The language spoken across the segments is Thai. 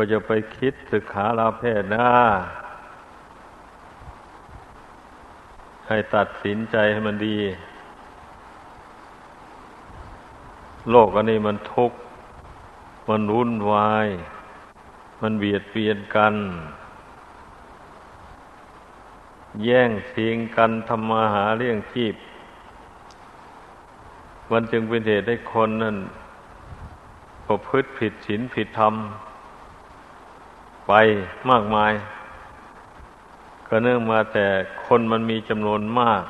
ก็จะไปคิดศึกษาลาเพศนะให้ตัดสินใจให้มันดี โลกอันนี้มันทุกข์ มันวุ่นวาย มันเบียดเบียนกัน แย่งชิงกันทำมาหาเลี้ยงชีพ มันจึงเป็นเหตุให้คนนั้นประพฤติผิดศีลผิดธรรม ไปมากมาย ก็เนื่องมาแต่คนมันมีจำนวนมาก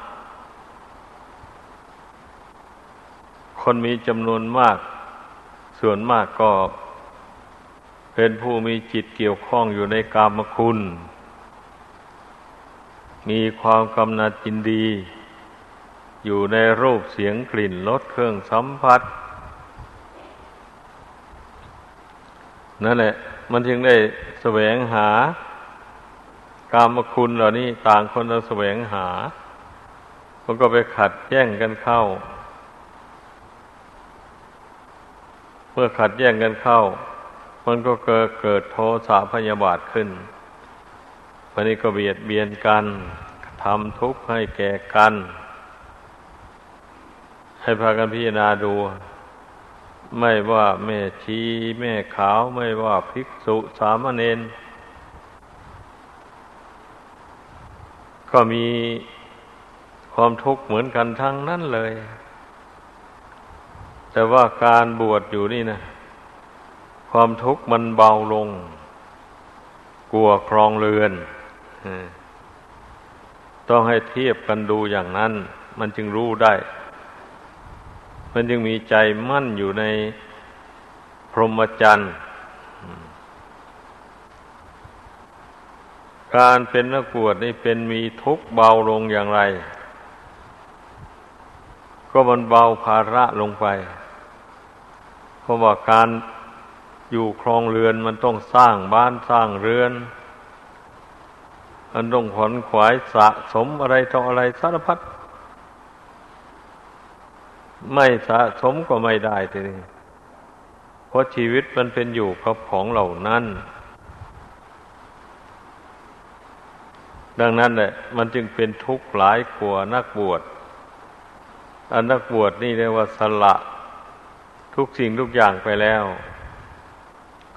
คนมีจำนวนมาก ส่วนมากก็ เป็นผู้มีจิตเกี่ยวข้องอยู่ในกามคุณ มีความกำนัดจินดี อยู่ในรูปเสียงกลิ่นรสเครื่องสัมผัสนั่นแหละ มันจึงได้แสวงหา กามคุณเหล่านี้ต่างคนจะแสวงหา มันก็ไปขัดแย่งกันเข้า เมื่อขัดแย่งกันเข้า มันก็เกิดเกิดโทสะพยาบาทขึ้นวันนี้ก็เบียดเบียนกันทำทุกข์ให้แก่กัน ให้พากันพิจารณาดู ไม่ว่าแม่ชีแม่ขาวไม่ว่าภิกษุสามเณรก็มีความทุกข์เหมือนกันทั้งนั้นเลย แต่ว่าการบวชอยู่นี่นะความทุกข์มันเบาลง กลัวครองเรือนต้องให้เทียบกันดูอย่างนั้น มันจึงรู้ได้ มันยังมีใจมั่นอยู่ในพรหมจรรย์ การเป็นนักบวชนี่เป็นมีทุกเบาลงอย่างไร ก็มันเบาภาระลงไป เพราะว่าการอยู่ครองเรือนมันต้องสร้างบ้านสร้างเรือนมันต้องขวนขวายสะสมอะไรต่ออะไรสารพัด ไม่สะสมก็ไม่ได้ทีนี้เพราะชีวิตมันเป็นอยู่กับของเหล่านั้น ดังนั้นแหละมันจึงเป็นทุกข์หลายกว่านักบวช อันนักบวชนี่เรียกว่าสละ ทุกสิ่งทุกอย่างไปแล้ว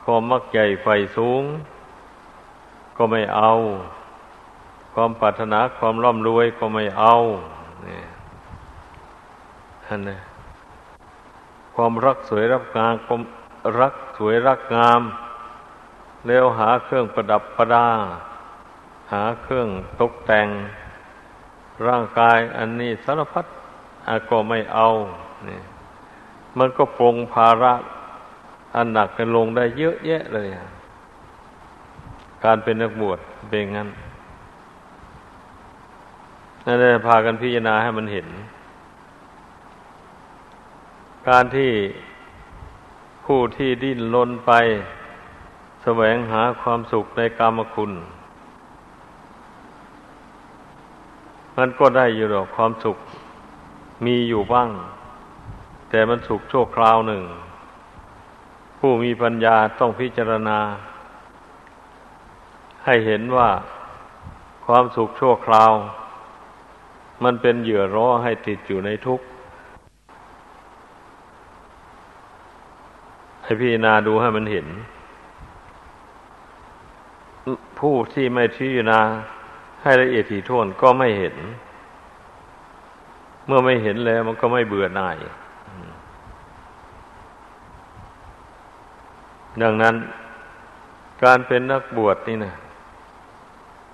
ความมักใหญ่ไฟสูง ก็ไม่เอา ความปรารถนาความร่ำรวยก็ไม่เอาเนี่ย นนะความรักสวยรักงามความรักสวยรักงาม แล้วหาเครื่องประดับประดา หาเครื่องตกแต่ง ร่างกายอันนี้สารพัดก็ไม่เอานี่มันก็ปรงภาระอันหนักกันลงได้เยอะแยะเลย การเป็นนักบวชเป็นงั้นนั่นเลยพากันพิจารณาให้มันเห็น การที่ผู้ที่ดิ้นรนไป แสวงหาความสุขในกรรมคุณ มันก็ได้อยู่หรอกความสุขมีอยู่บ้าง แต่มันสุขชั่วคราวหนึ่ง ผู้มีปัญญาต้องพิจารณา ให้เห็นว่าความสุขชั่วคราว มันเป็นเหยื่อร้อให้ติดอยู่ในทุกข์ ให้พิจารณาดูให้มันเห็น ผู้ที่ไม่พิจารณาให้ละเอียดถี่ถ้วนก็ไม่เห็น เมื่อไม่เห็นแล้วมันก็ไม่เบื่อหน่ายดังนั้น การเป็นนักบวชนี่นะ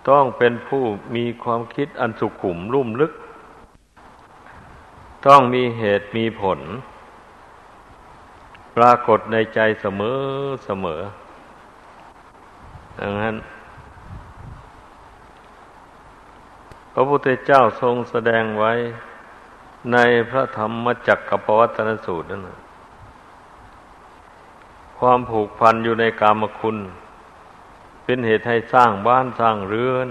ต้องเป็นผู้มีความคิดอันสุขุมลุ่มลึก ต้องมีเหตุมีผล ปรากฏในใจเสมอเสมอ ดังนั้น พระพุทธเจ้าทรงแสดงไว้ในพระธรรมจักรกับปวัตนสูตรนั่นความผูกพันอยู่ในกามคุณ เป็นเหตุให้สร้างบ้านสร้างเรือน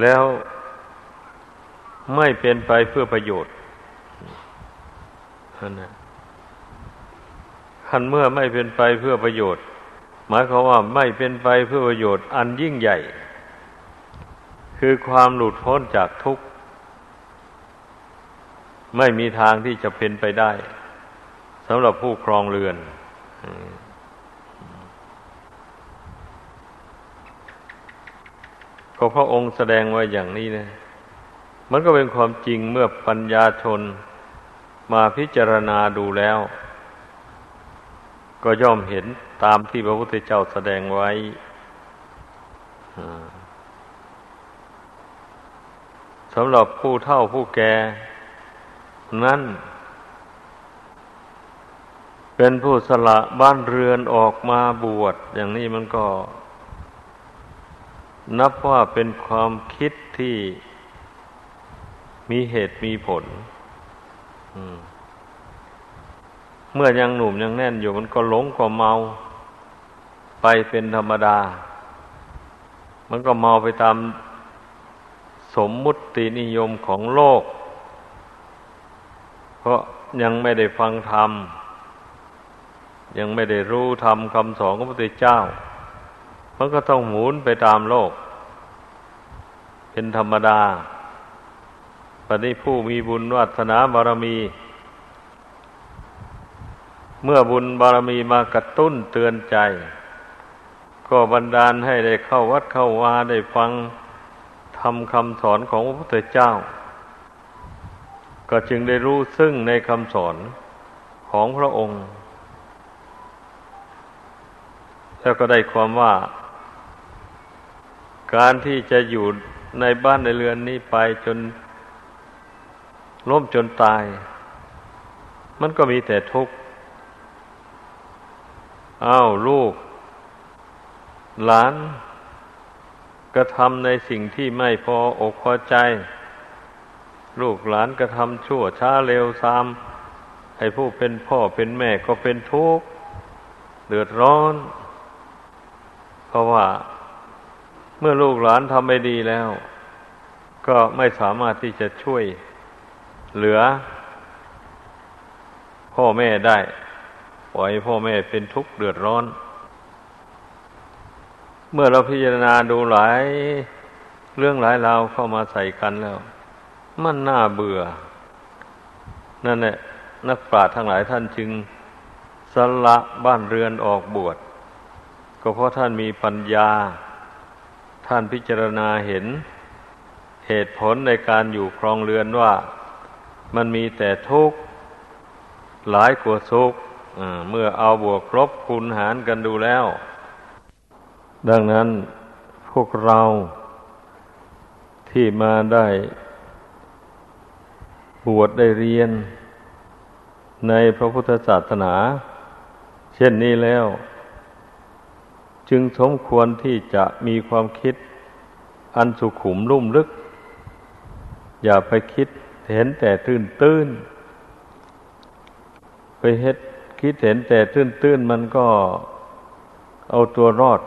แล้วไม่เป็นไปเพื่อประโยชน์ ขันเมื่อไม่เป็นไปเพื่อประโยชน์ หมายความว่าไม่เป็นไปเพื่อประโยชน์ อันยิ่งใหญ่ คือความหลุดพ้นจากทุกข์ ไม่มีทางที่จะเป็นไปได้สำหรับผู้ครองเรือนก็พระองค์แสดงไว้อย่างนี้นะ มันก็เป็นความจริงเมื่อปัญญาชน มาพิจารณาดูแล้ว ก็ย่อมเห็นตามที่พระพุทธเจ้าแสดงไว้สำหรับผู้เฒ่าผู้แก่นั้นเป็นผู้สละบ้านเรือนออกมาบวช อย่างนี้มันก็ นับว่าเป็นความคิดที่มีเหตุมีผล เมื่อยังหนุ่มยังแน่นอยู่มันก็หลงก็เมา ไปเป็นธรรมดา มันก็เมาไปตามสมมุตินิยมของโลก เพราะยังไม่ได้ฟังธรรม ยังไม่ได้รู้ธรรมคำสอนของพระพุทธเจ้า มันก็ต้องหมุนไปตามโลก เป็นธรรมดา ปฏิผู้มีบุญวัฒนาบารมี เมื่อบุญบารมีมากระตุ้นเตือนใจ ก็บันดาลให้ได้เข้าวัดเข้าวาได้ฟังทำคำสอนของพระพุทธเจ้า ก็จึงได้รู้ซึ่งในคำสอนของพระองค์ แล้วก็ได้ความว่า การที่จะอยู่ในบ้านในเรือนนี้ไปจน ล้มจนตาย มันก็มีแต่ทุกข์ อ้าวลูก หลาน กระทำในสิ่งที่ไม่พออกพอใจ ลูกหลานกระทำชั่วช้าเร็วซ้ำให้ผู้เป็นพ่อเป็นแม่ก็เป็นทุกข์เดือดร้อน เพราะว่าเมื่อลูกหลานทำไม่ดีแล้ว ก็ไม่สามารถที่จะช่วย เหลือ พ่อแม่ได้ ปล่อยพ่อแม่เป็นทุกข์เดือดร้อน เมื่อเราพิจารณาดูหลายเรื่องหลายราวเข้ามาใส่กันแล้ว มันน่าเบื่อ นั่นแหละนักปราชญ์ทั้งหลายท่านจึงสละบ้านเรือนออกบวช ก็เพราะท่านมีปัญญา ท่านพิจารณาเห็นเหตุผลในการอยู่ครองเรือนว่า มันมีแต่ทุกข์หลายกว่าสุขเมื่อเอาบวกลบคูณหารกันดูแล้ว ดังนั้นพวกเราที่มาได้บวชได้เรียน ในพระพุทธศาสนา เช่นนี้แล้ว จึงสมควรที่จะมีความคิดอันสุขุมลุ่มลึก อย่าไปคิด เห็นแต่ตื้นตื้นไปเฮ็ดคิดเห็นแต่ตื้นตื้นมันก็เอาตัวรอด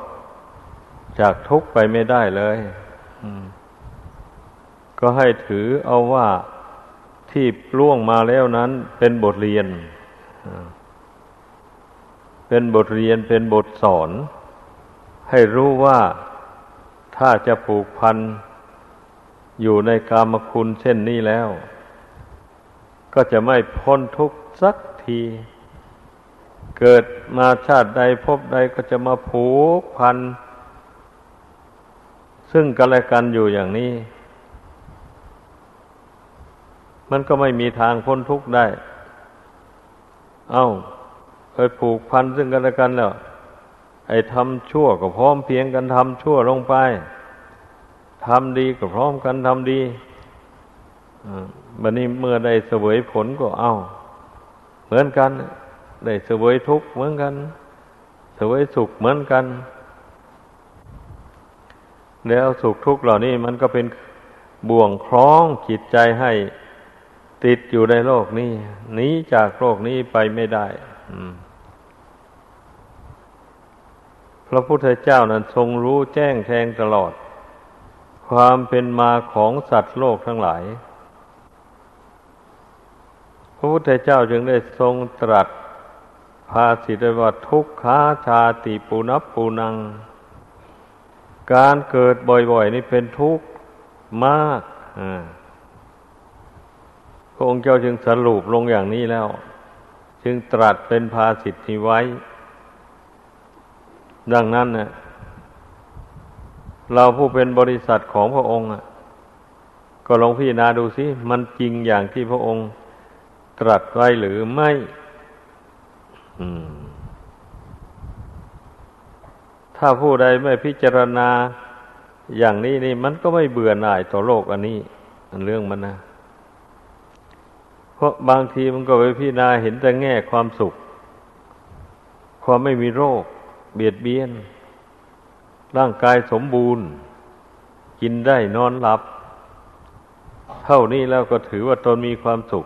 จากทุกข์ไปไม่ได้เลยก็ให้ถือเอาว่าที่ล่วงมาแล้วนั้น เป็นบทเรียน เป็นบทเรียนเป็นบทสอน ให้รู้ว่าถ้าจะผูกพันอยู่ในกามคุณเช่นนี้แล้ว ก็จะไม่พ้นทุกข์สักที เกิดมาชาติใดพบใดก็จะมาผูกพัน ซึ่งกันและกันอยู่อย่างนี้ มันก็ไม่มีทางพ้นทุกข์ได้ เอา้าเคยผูกพันซึ่งกันและกันแล้ว ไอ้ทำชั่วก็พร้อมเพียงกันทำชั่วลงไปทำดีก็พร้อมกันทำดี บันนี้เมื่อได้เสวยผลก็เอาเหมือนกัน ได้เสวยทุกข์เหมือนกัน เสวยสุขเหมือนกัน แล้วสุขทุกข์เหล่านี้มันก็เป็นบ่วงคล้องจิตใจให้ติดอยู่ในโลกนี้หนีจากโลกนี้ไปไม่ได้พระพุทธเจ้านั้นทรงรู้แจ้งแทงตลอด ความเป็นมาของสัตว์โลกทั้งหลาย ระพุทธเจ้าจึงได้ทรงตรัสภาสิตว่าทุกขาชาติปุนับปูนัง การเกิดบ่อยๆ นี่เป็นทุกข์มากพระองค์เจ้าจึงสรุปลงอย่างนี้แล้ว จึงตรัสเป็นภาสิทธิไว้ ดังนั้นนะเราผู้เป็นบริษัทของพระองค์ก็ลองพิจารณาดูสิ มันจริงอย่างที่พระองค์ ตรัสไว้หรือไม่ถ้าผู้ใดไม่พิจารณา อย่างนี้นี่ มันก็ไม่เบื่อหน่ายต่อโลกอันนี้อันเรื่องมันนะเพราะบางทีมันก็ไปพิจารณาเห็นแต่แง่ความสุข ความไม่มีโรค เบียดเบียน ร่างกายสมบูรณ์ กินได้นอนหลับ เท่านี้แล้วก็ถือว่าตนมีความสุข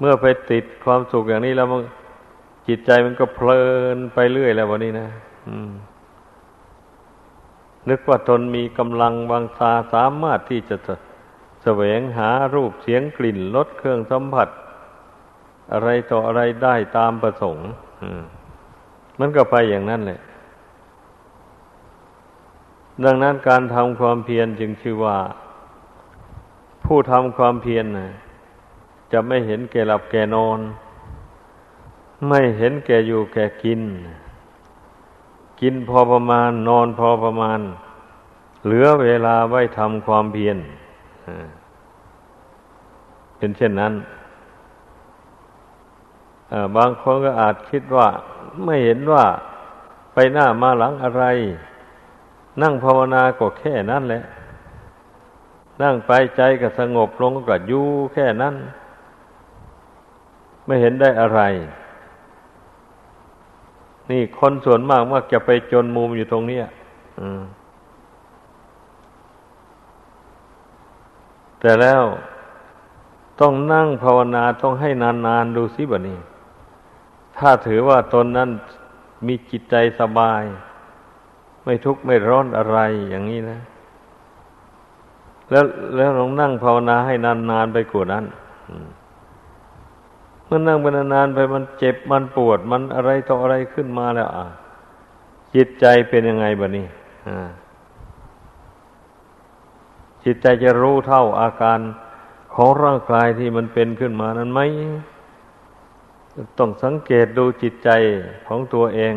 เมื่อไปติดความสุขอย่างนี้แล้วมันจิตใจมันก็เพลินไปเรื่อยแล้ววันนี้นะนึกว่าตนมีกำลังวังซาสามารถที่จะแสวงหารูปเสียงกลิ่นรสเครื่องสัมผัส อะไรต่ออะไรได้ตามประสงค์มันก็ไปอย่างนั้นแหละ ดังนั้นการทำความเพียรจึงชื่อว่า ผู้ทำความเพียรนะ จะไม่เห็นแก่หลับแก่นอน ไม่เห็นแก่อยู่แก่กิน กินพอประมาณ นอนพอประมาณ เหลือเวลาไว้ทำความเพียรเป็นเช่นนั้นบางคนก็อาจคิดว่า ไม่เห็นว่าไปหน้ามาหลังอะไร นั่งภาวนาก็แค่นั้นแหละ นั่งไปใจก็สงบลงก็อยู่แค่นั้น ไม่เห็นได้อะไร นี่คนส่วนมากมักจะไปจนมุมอยู่ตรงนี้แต่แล้วต้องนั่งภาวนาต้องให้นานๆดูสิบะนี้ ถ้าถือว่าตนนั้นมีจิตใจสบาย ไม่ทุกข์ไม่ร้อนอะไรอย่างนี้นะ แล้วแล้วลองนั่งภาวนาให้นานๆไปกว่านั้น อืม มื่อนั่งไปนานๆไปมันเจ็บมันปวดมันอะไรต่ออะไรขึ้นมาแล้ว อะจิตใจเป็นยังไงบะนี่จิตใจจะรู้เท่าอาการของร่างกายที่มันเป็นขึ้นมานั้นไหมต้องสังเกตดูจิตใจของตัวเอง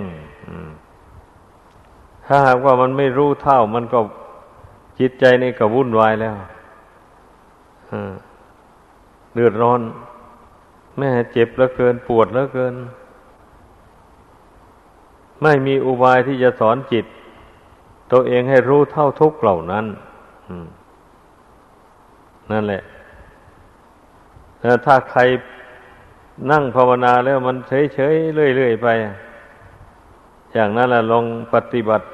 ถ้าหากว่ามันไม่รู้เท่า มันก็จิตใจนี่ก็วุ่นวายแล้วเดือดร้อน แม่เจ็บแล้วเกินปวดแล้วเกิน ไม่มีอุบายที่จะสอนจิต ตัวเองให้รู้เท่าทุกเหล่านั้นนั่นแหละถ้าใครนั่งภาวนาแล้วมันเฉยๆเรื่อยๆไป อย่างนั้นแหละลองปฏิบัติ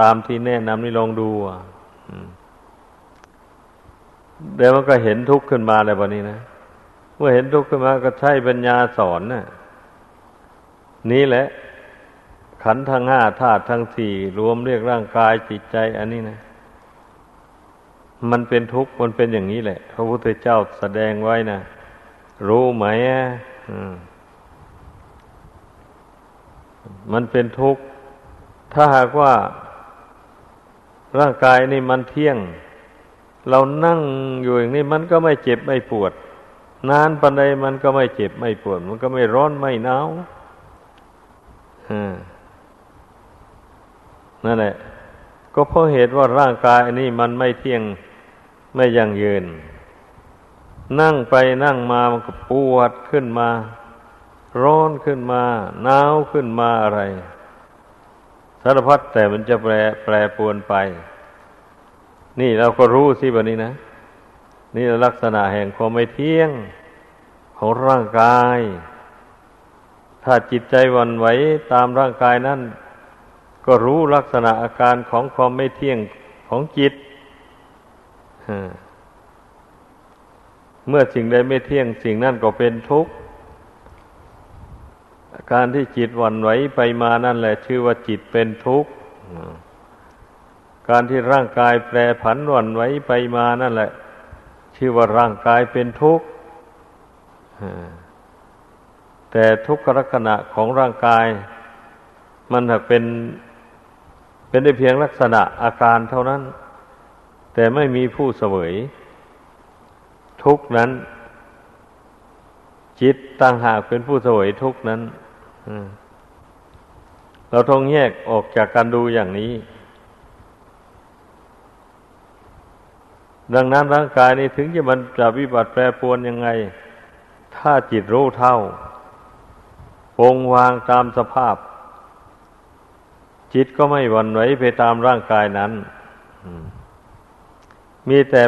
ตามที่แนะนำนี่ลองดูเดี๋ยวมันก็เห็นทุกข์ขึ้นมาแล้ววันนี้นะ เมื่อเห็นทุกข์ขึ้นมาก็ใช้ปัญญาสอนนะ่ะ นี่แหละ ขันธ์ทั้งห้าธาตุทั้งสี่รวมเรียกร่างกายจิตใจ อันนี้นะ มันเป็นทุกข์มันเป็นอย่างนี้แหละ พระพุทธเจ้าแสดงไว้นะรู้ไหมอะมันเป็นทุกข์ ถ้าหากว่า ร่างกายนี่มันเที่ยง เรานั่งอยู่อย่างนี้มันก็ไม่เจ็บไม่ปวด นานปันใดมันก็ไม่เจ็บไม่ปวด มันก็ไม่ร้อนไม่หนาวนั่นแหละ ก็เพราะเหตุว่าร่างกายอันนี้มันไม่เที่ยงไม่ยั่งยืน นั่งไปนั่งมามันก็ปวดขึ้นมา ร้อนขึ้นมาหนาวขึ้นมาอะไรสารพัดแต่มันจะแปรแปรปวนไป นี่เราก็รู้สิแบบนี้นะ นี่ลักษณะแห่งความไม่เที่ยงของร่างกาย ถ้าจิตใจวันไหวตามร่างกายนั้น ก็รู้ลักษณะอาการของความไม่เที่ยงของจิตเมื่อสิ่งใดไม่เที่ยงสิ่งนั้นก็เป็นทุกข์การที่จิตวันไหวไปมานั่นแหละ ชื่อว่าจิตเป็นทุกข์การที่ร่างกายแปรผันวันไหวไปมานั่นแหละ ชื่อว่าร่างกายเป็นทุกข์แต่ทุกขลักษณะของร่างกาย มันหากเป็นเป็นได้เพียงลักษณะอาการเท่านั้น แต่ไม่มีผู้เสวย ทุกนั้น จิตต่างหากเป็นผู้เสวยทุกนั้นเราต้องแยกออกจากการดูอย่างนี้ ดังนั้นร่างกายนี้ถึงจะมันจะวิบัติแปรปรวนยังไง ถ้าจิตรู้เท่าปงวางตามสภาพ จิตก็ไม่หวั่นไหวไปตามร่างกายนั้น มีแต่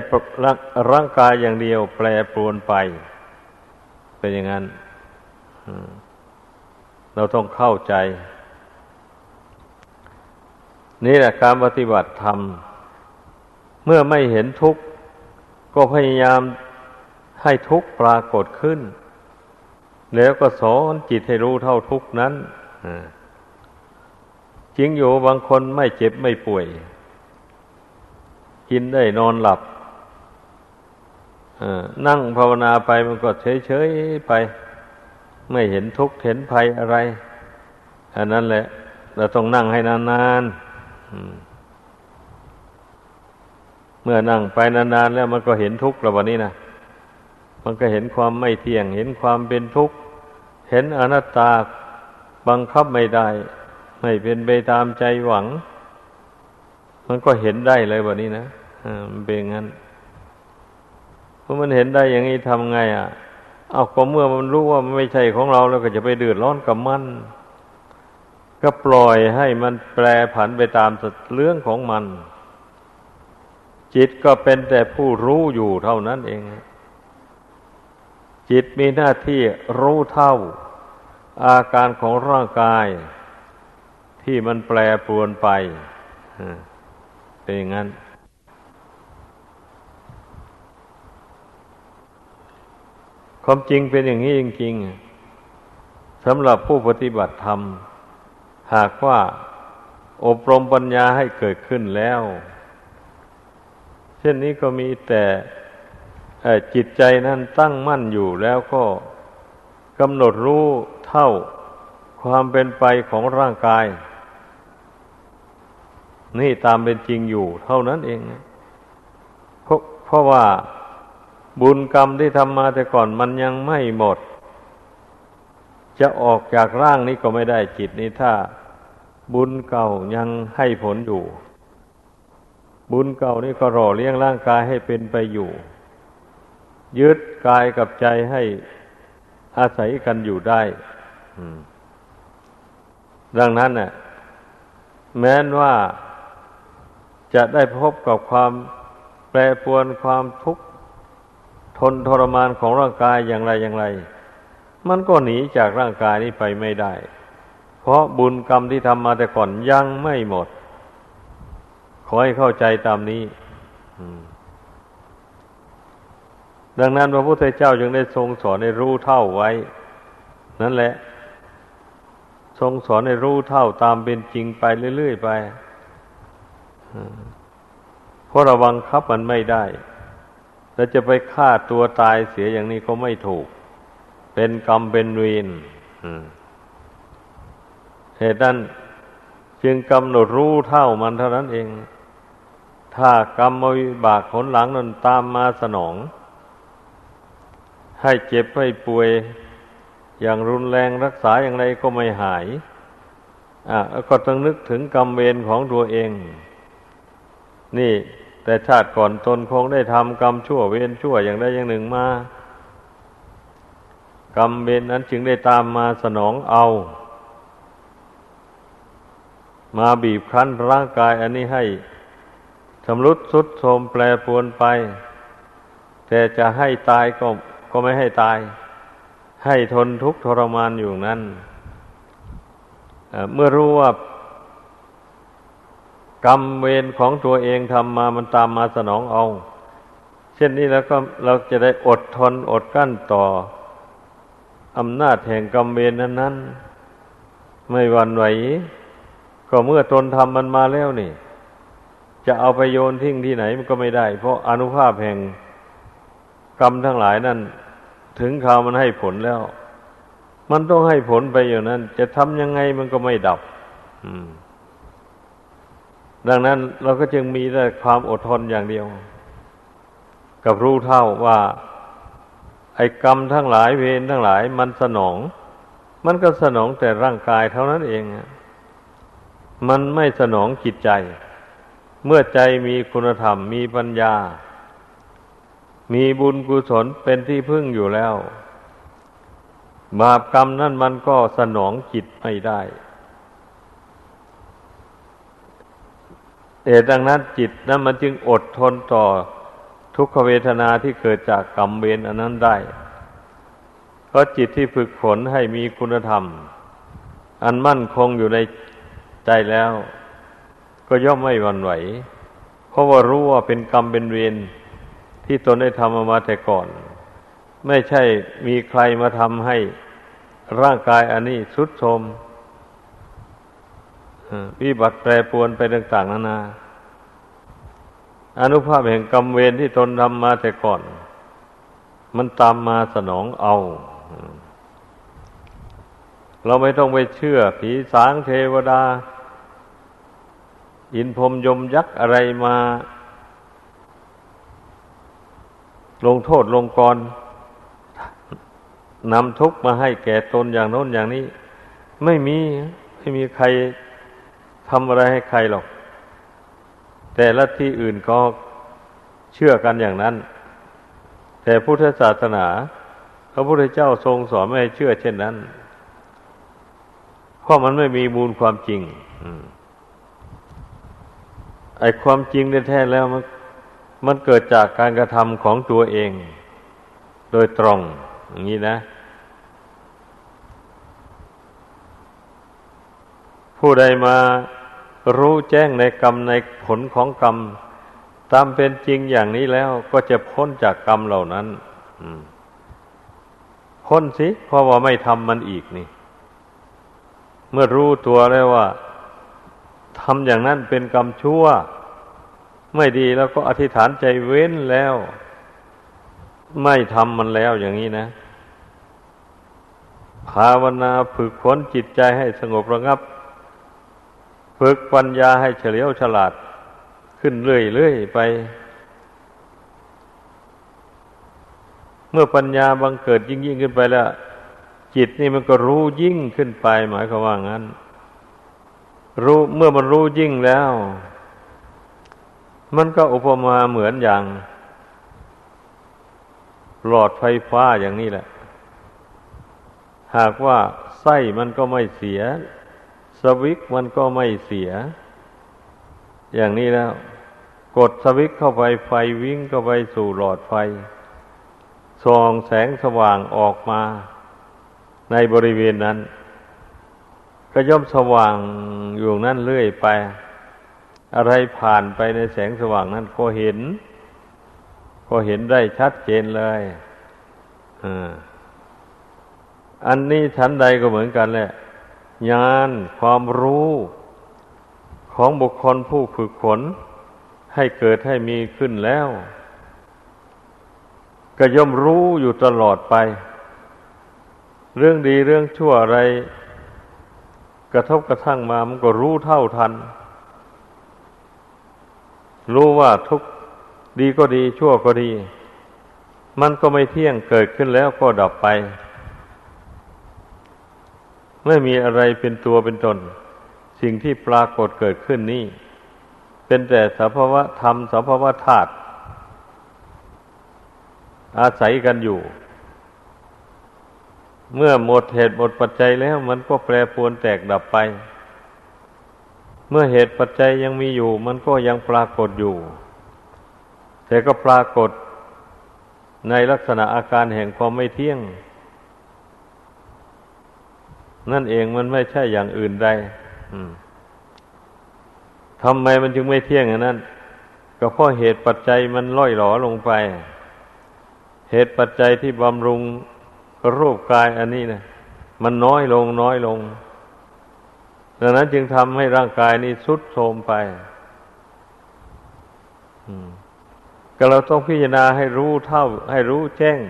ร่างกายอย่างเดียวแปรปรวนไป เป็นอย่างนั้น เราต้องเข้าใจ นี่แหละการปฏิบัติธรรม เมื่อไม่เห็นทุกข์ ก็พยายามให้ทุกข์ปรากฏขึ้น แล้วก็สอนจิตให้รู้เท่าทุกนั้นจริงอยู่บางคนไม่เจ็บไม่ป่วย กินได้นอนหลับนั่งภาวนาไปมันก็เฉยๆไป ไม่เห็นทุกข์เห็นภัยอะไรอันนั้นแหละ เราต้องนั่งให้นานๆ มื่อนั่งไปนานๆแล้วมันก็เห็นทุกข์แล้ววันนี้นะมันก็เห็นความไม่เที่ยง เห็นความเป็นทุกข์ เห็นอนัตตาบังคับไม่ได้ ไม่เป็นไปตามใจหวัง มันก็เห็นได้เลยวันนี้นะอ่ามันเป็นงั้นเพราะมันเห็นได้อย่างนี้ทำไง อะ เอาก็เมื่อมันรู้ว่ามันไม่ใช่ของเราแล้วก็จะไปเดือดร้อนกับมันก็ปล่อยให้มันแปรผันไปตามเรื่องของมัน จิตก็เป็นแต่ผู้รู้อยู่เท่านั้นเอง จิตมีหน้าที่รู้เท่า อาการของร่างกาย ที่มันแปรปรวนไปเป็นอย่างนั้น ความจริงเป็นอย่างนี้จริงๆสำหรับผู้ปฏิบัติธรรม หากว่าอบรมปัญญาให้เกิดขึ้นแล้ว เช่นนี้ก็มีแต่จิตใจนั้นตั้งมั่นอยู่แล้วก็กำหนดรู้เท่าความเป็นไปของร่างกาย นี่ตามเป็นจริงอยู่ เท่านั้นเองเพราะเพราะว่าบุญกรรมที่ทำมาแต่ก่อนมันยังไม่หมด จะออกจากร่างนี้ก็ไม่ได้จิตนี้ถ้าบุญเก่ายังให้ผลอยู่ บุญเก่านี่ก็รอเลี้ยงร่างกายให้เป็นไปอยู่ ยึดกายกับใจให้อาศัยกันอยู่ได้ดังนั้นน่ะ แม้นว่าจะได้พบกับความแปรปวนความทุกข์ทนทรมานของร่างกายอย่างไรอย่างไร มันก็หนีจากร่างกายนี้ไปไม่ได้ เพราะบุญกรรมที่ทำมาแต่ก่อนยังไม่หมด ขอให้เข้าใจตามนี้ดังนั้นพระพุทธเจ้าจึงได้ทรงสอนในรู้เท่าไว้ นั่นแหละ ทรงสอนในรู้เท่าตามเป็นจริงไปเรื่อยๆไปเพราะราบังคับมันไม่ได้ แล้วจะไปฆ่าตัวตายเสียอย่างนี้ก็ไม่ถูก เป็นกรรมเป็นเวรเหตุนั้นจึงกำหนดรู้เท่ามันเท่านั้นเอง ถ้ากรรมวิบากผลหลังนั้นตามมาสนอง ให้เจ็บให้ป่วย อย่างรุนแรงรักษาอย่างไรก็ไม่หาย อะก็ต้องนึกถึงกรรมเวรของตัวเอง นี่แต่ชาติก่อนตนคงได้ทำกรรมชั่วเวรชั่วอย่างใดอย่างหนึ่งมากรรมเวรนั้นจึงได้ตามมาสนองเอา มาบีบคั้นร่างกายอันนี้ให้ สำรุดสุดโทมแปรปวนไป แต่จะให้ตายก็ก็ไม่ให้ตาย ให้ทนทุกข์ทรมานอยู่นั้นเมื่อรู้ว่ากรรมเวรของตัวเองทำมามันตามมาสนองเอาเช่นนี้แล้วก็เราจะได้อดทนอดกั้นต่ออำนาจแห่งกรรมเวรนั้นนั้นไม่หวั่นไหว ก็เมื่อตนทำมันมาแล้วนี่ จะเอาไปโยนทิ้งที่ไหนมันก็ไม่ได้ เพราะอนุภาพแห่งกรรมทั้งหลายนั่น ถึงข่าวมันให้ผลแล้ว มันต้องให้ผลไปอยู่นั้น จะทำยังไงมันก็ไม่ดับดังนั้นเราก็จึงมีแต่ความอดทนอย่างเดียว กับรู้เท่าว่า ไอ้กรรมทั้งหลายเวรทั้งหลาย มันสนอง มันก็สนองแต่ร่างกายเท่านั้นเอง มันไม่สนองจิตใจ เมื่อใจมีคุณธรรมมีปัญญา มีบุญกุศลเป็นที่พึ่งอยู่แล้ว บาปกรรมนั่นมันก็สนองจิตไม่ได้เหตุดังนั้นจิตนั้นมันจึงอดทนต่อทุกขเวทนาที่เกิดจากกรรมเวรอันนั้นได้ เพราะจิตที่ฝึกฝนให้มีคุณธรรม อันมั่นคงอยู่ในใจแล้ว ก็ย่อมไม่หวั่นไหว เพราะว่ารู้ว่าเป็นกรรมเป็นเวรที่ตนได้ทำมาแต่ก่อน ไม่ใช่มีใครมาทำให้ร่างกายอันนี้สุดโทมวิบัติแปรปวนไปต่างๆนานา อนุภาพแห่งกรรมเวรที่ตนทำมาแต่ก่อน มันตามมาสนองเอา เราไม่ต้องไปเชื่อผีสางเทวดา อินพรมยมยักษ์อะไรมา ลงโทษลงกรนำทุกข์มาให้แก่ตนอย่างโน้นอย่างนี้ ไม่มีไม่มีใครทำอะไรให้ใครหรอก แต่ละที่อื่นก็เชื่อกันอย่างนั้น แต่พุทธศาสนา พระพุทธเจ้าทรงสอนไม่ให้เชื่อเช่นนั้น เพราะมันไม่มีมูลความจริง ไอ้ความจริงแท้แล้วมันมันเกิดจากการกระทำของตัวเอง โดยตรง อย่างนี้นะ ผู้ใดมารู้แจ้งในกรรมในผลของกรรม ตามเป็นจริงอย่างนี้แล้วก็จะพ้นจากกรรมเหล่านั้นพ้นสิ เพราะว่าไม่ทำมันอีกนี่ เมื่อรู้ตัวแล้วว่า ทำอย่างนั้นเป็นกรรมชั่ว ไม่ดีแล้วก็อธิษฐานใจเว้นแล้ว ไม่ทำมันแล้วอย่างนี้นะ ภาวนาฝึกฝนจิตใจให้สงบระงับ ฝึกปัญญาให้เฉลียวฉลาดขึ้นเรื่อยๆไป เมื่อปัญญาบังเกิดยิ่งยิ่งขึ้นไปแล้ว จิตนี่มันก็รู้ยิ่งขึ้นไป หมายความว่างั้น รู้เมื่อมันรู้ยิ่งแล้ว มันก็อุปมาเหมือนอย่าง หลอดไฟฟ้าอย่างนี้แหละ หากว่าไส้มันก็ไม่เสีย สวิกมันก็ไม่เสีย อย่างนี้แล้ว กดสวิกเข้าไปไฟวิ่งเข้าไปสู่หลอดไฟส่องแสงสว่างออกมา ในบริเวณนั้น ก็ย่อมสว่างอยู่นั่นเรื่อยไป อะไรผ่านไปในแสงสว่างนั้นก็เห็นก็เห็นได้ชัดเจนเลยอันนี้ชั้นใดก็เหมือนกันแหละญาณความรู้ของบุคคลผู้ฝึกฝนให้เกิดให้มีขึ้นแล้ว ก็ย่อมรู้อยู่ตลอดไป เรื่องดีเรื่องชั่วอะไร กระทบกระทั่งมามันก็รู้เท่าทัน รู้ว่าทุกดีก็ดีชั่วก็ดี มันก็ไม่เที่ยงเกิดขึ้นแล้วก็ดับไป ไม่มีอะไรเป็นตัวเป็นตน สิ่งที่ปรากฏเกิดขึ้นนี้เป็นแต่สภาวะธรรมสภาวะธาตุอาศัยกันอยู่ เมื่อหมดเหตุหมดปัจจัยแล้ว มันก็แปรปรวนแตกดับไป เมื่อเหตุปัจจัยยังมีอยู่ มันก็ยังปรากฏอยู่ แต่ก็ปรากฏในลักษณะอาการแห่งความไม่เที่ยง นั่นเองมันไม่ใช่อย่างอื่นใดทำไมมันจึงไม่เที่ยงอย่างนั้น ก็เพราะเหตุปัจจัยมันล่อยหลอลงไป เหตุปัจจัยที่บำรุง รูปกายอันนี้นะมันน้อยลงน้อยลง ดังนั้นจึงทำให้ร่างกายนี้สุดโทรมไปก็เราต้องพิจารณาให้รู้เท่า ให้รู้แจ้ง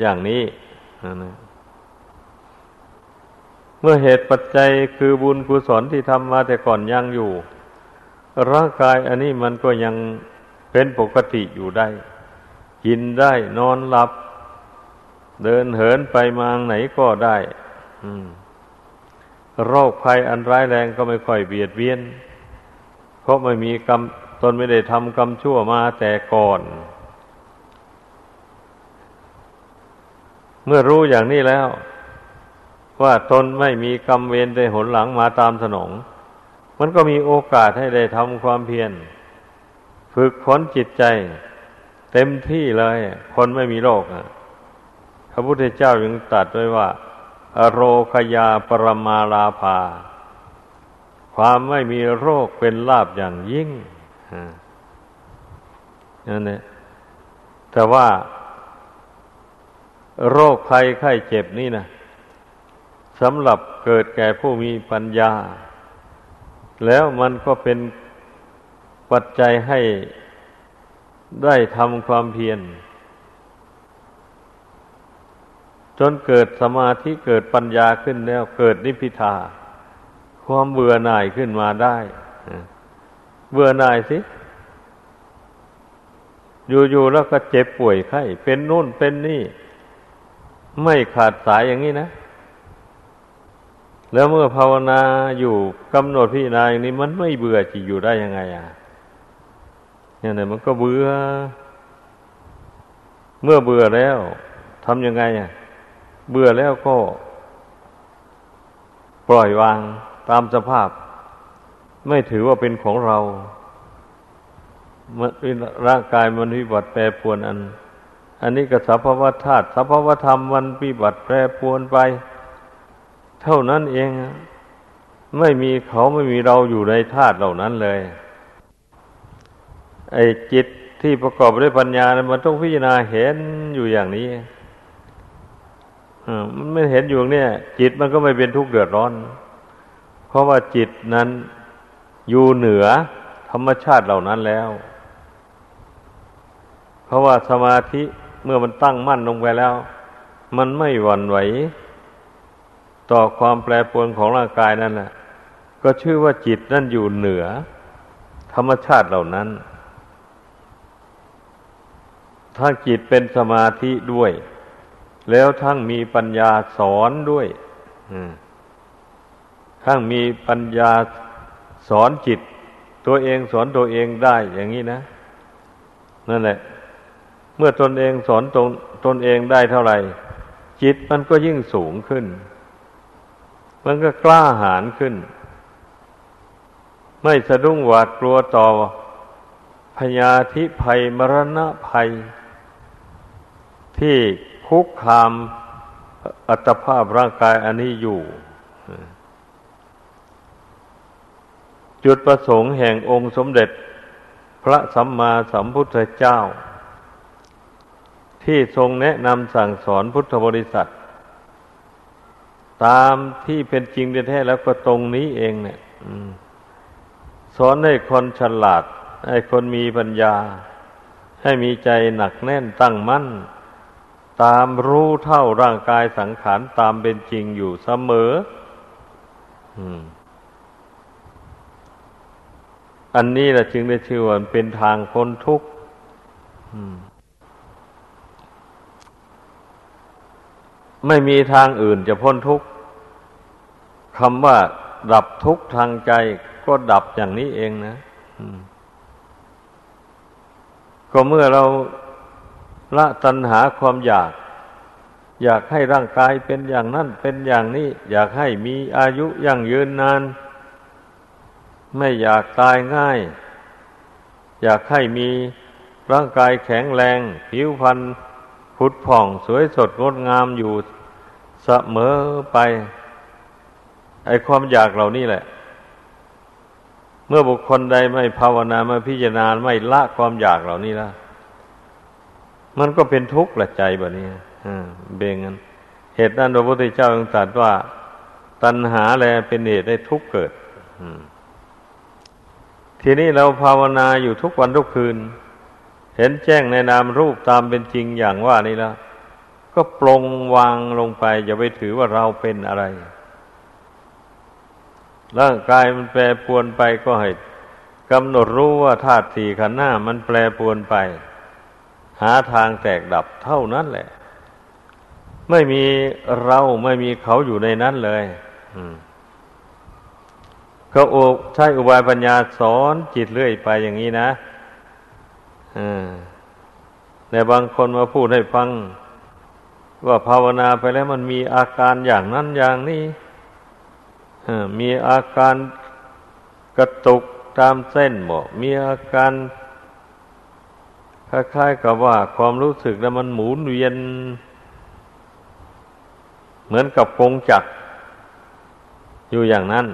อย่างนี้นะเมื่อเหตุปัจจัยคือบุญกุศลที่ทำมาแต่ก่อนยังอยู่ ร่างกายอันนี้มันก็ยังเป็นปกติอยู่ได้ กินได้นอนหลับ เดินเหินไปมางไหนก็ได้โรคภัยอันร้ายแรงก็ไม่ค่อยเบียดเบียน เพราะไม่มีกรรมตนไม่ได้ทำกรรมชั่วมาแต่ก่อน เมื่อรู้อย่างนี้แล้ว ว่าตนไม่มีกรรมเวรในหนหลังมาตามสนอง มันก็มีโอกาสให้ได้ทำความเพียรฝึกฝนจิตใจ เต็มที่เลย คนไม่มีโรคพ ระพุทธเจ้ายังตรัสไว้ว่า อโรคยาปรมาลาภา ความไม่มีโรคเป็นลาบอย่างยิ่งนั่นเองแต่ว่า โรคภัยไข้เจ็บนี่นะสำหรับเกิดแก่ผู้มีปัญญา แล้วมันก็เป็นปัจจัยให้ได้ทำความเพียร จนเกิดสมาธิเกิดปัญญาขึ้นแล้ว เกิดนิพพิทา ความเบื่อหน่ายขึ้นมาได้เบื่อหน่ายสิ อยู่ๆแล้วก็เจ็บป่วยไข้ เป็นนู่นเป็นนี่ ไม่ขาดสายอย่างนี้นะ แล้วเมื่อภาวนาอยู่กำหนดพิจารณาอย่างนี้ มันไม่เบื่อจะอยู่ได้ยังไงอะอย่างนี้มันก็เบื่อ เมื่อเบื่อแล้วทำยังไงอะ เบื่อแล้วก็ ปล่อยวางตามสภาพ ไม่ถือว่าเป็นของเราร่างกายมันวิบัติแปรปรวนอัน อันนี้ก็สภาวธาตุสภาวธรรมมันวิบัติแปรปรวนไป เท่านั้นเอง ไม่มีเขาไม่มีเราอยู่ในธาตุเหล่านั้นเลย ไอ้จิตที่ประกอบด้วยปัญญานะมันต้องพิจารณาเห็นอยู่อย่างนี้ มันไม่เห็นอยู่เนี่ย จิตมันก็ไม่เป็นทุกข์เดือดร้อน เพราะว่าจิตนั้นอยู่เหนือธรรมชาติเหล่านั้นแล้ว เพราะว่าสมาธิเมื่อมันตั้งมั่นลงไปแล้ว มันไม่หวั่นไหว ต่อความแปรปรวนของร่างกายนั่นแหละก็ชื่อว่าจิตนั่นอยู่เหนือ ธรรมชาติเหล่านั้น ถ้าจิตเป็นสมาธิด้วย แล้วทั้งมีปัญญาสอนด้วยทั้งมีปัญญาสอนจิต ตัวเองสอนตัวเองได้อย่างนี้นะ นั่นแหละ เมื่อตนเองสอนตนตนเองได้เท่าไหร่ จิตมันก็ยิ่งสูงขึ้น มันก็กล้าหาญขึ้น ไม่สะดุ้งหวาดกลัวต่อพยาธิภัยมรณะภัย ที่ คุกคามอัตภาพร่างกายอันนี้อยู่ จุดประสงค์แห่งองค์สมเด็จพระสัมมาสัมพุทธเจ้า ที่ทรงแนะนำสั่งสอนพุทธบริษัท ตามที่เป็นจริงแท้แล้วก็ตรงนี้เองเนี่ยสอนให้คนฉลาด ให้คนมีปัญญา ให้มีใจหนักแน่นตั้งมั่น ตามรู้เท่าร่างกายสังขารตามเป็นจริงอยู่เสมอ อันนี้แหละจึงได้ชื่อว่าเป็นทางพ้นทุกข์ไม่มีทางอื่นจะพ้นทุกข์คำว่า ดับทุกข์ทางใจก็ดับอย่างนี้เองนะก็เมื่อเรา ละตัณหาความอยาก อยากให้ร่างกายเป็นอย่างนั้นเป็นอย่างนี้ อยากให้มีอายุยั่งยืนนาน ไม่อยากตายง่าย อยากให้มีร่างกายแข็งแรง ผิวพรรณผุดผ่องสวยสดงดงามอยู่เสมอไป ไอความอยากเหล่านี้แหละ เมื่อบุคคลใดไม่ภาวนาไม่พิจารณาไม่ละความอยากเหล่านี้ละ มันก็เป็นทุกข์ละใจแบบนี้เบ่งกันเหตุนั้นพระพุทธเจ้าทรงตรัสว่า ตัณหาแลเป็นเหตุให้ทุกข์เกิดทีนี้เราภาวนาอยู่ทุกวันทุกคืน เห็นแจ้งในนามรูปตามเป็นจริงอย่างว่านี้แล้วก็ปรงวางลงไป อย่าไปถือว่าเราเป็นอะไร ร่างกายมันแปรปวนไปก็ให้กำหนดรู้ว่าธาตุสี่ขันธ์หน้ามันแปรปวนไป หาทางแตกดับเท่านั้นแหละ ไม่มีเราไม่มีเขาอยู่ในนั้นเลยก็โอใช้อุบายปัญญาสอนจิตเรื่อยไปอย่างนี้นะแต่บางคนมาพูดให้ฟัง ว่าภาวนาไปแล้วมันมีอาการอย่างนั้นอย่างนี้มีอาการกระตุกตามเส้นบอมีอาการ คล้ายๆกับว่าความรู้สึกแล้วมันหมุนเวียน เหมือนกับกงจักร อยู่อย่างนั้น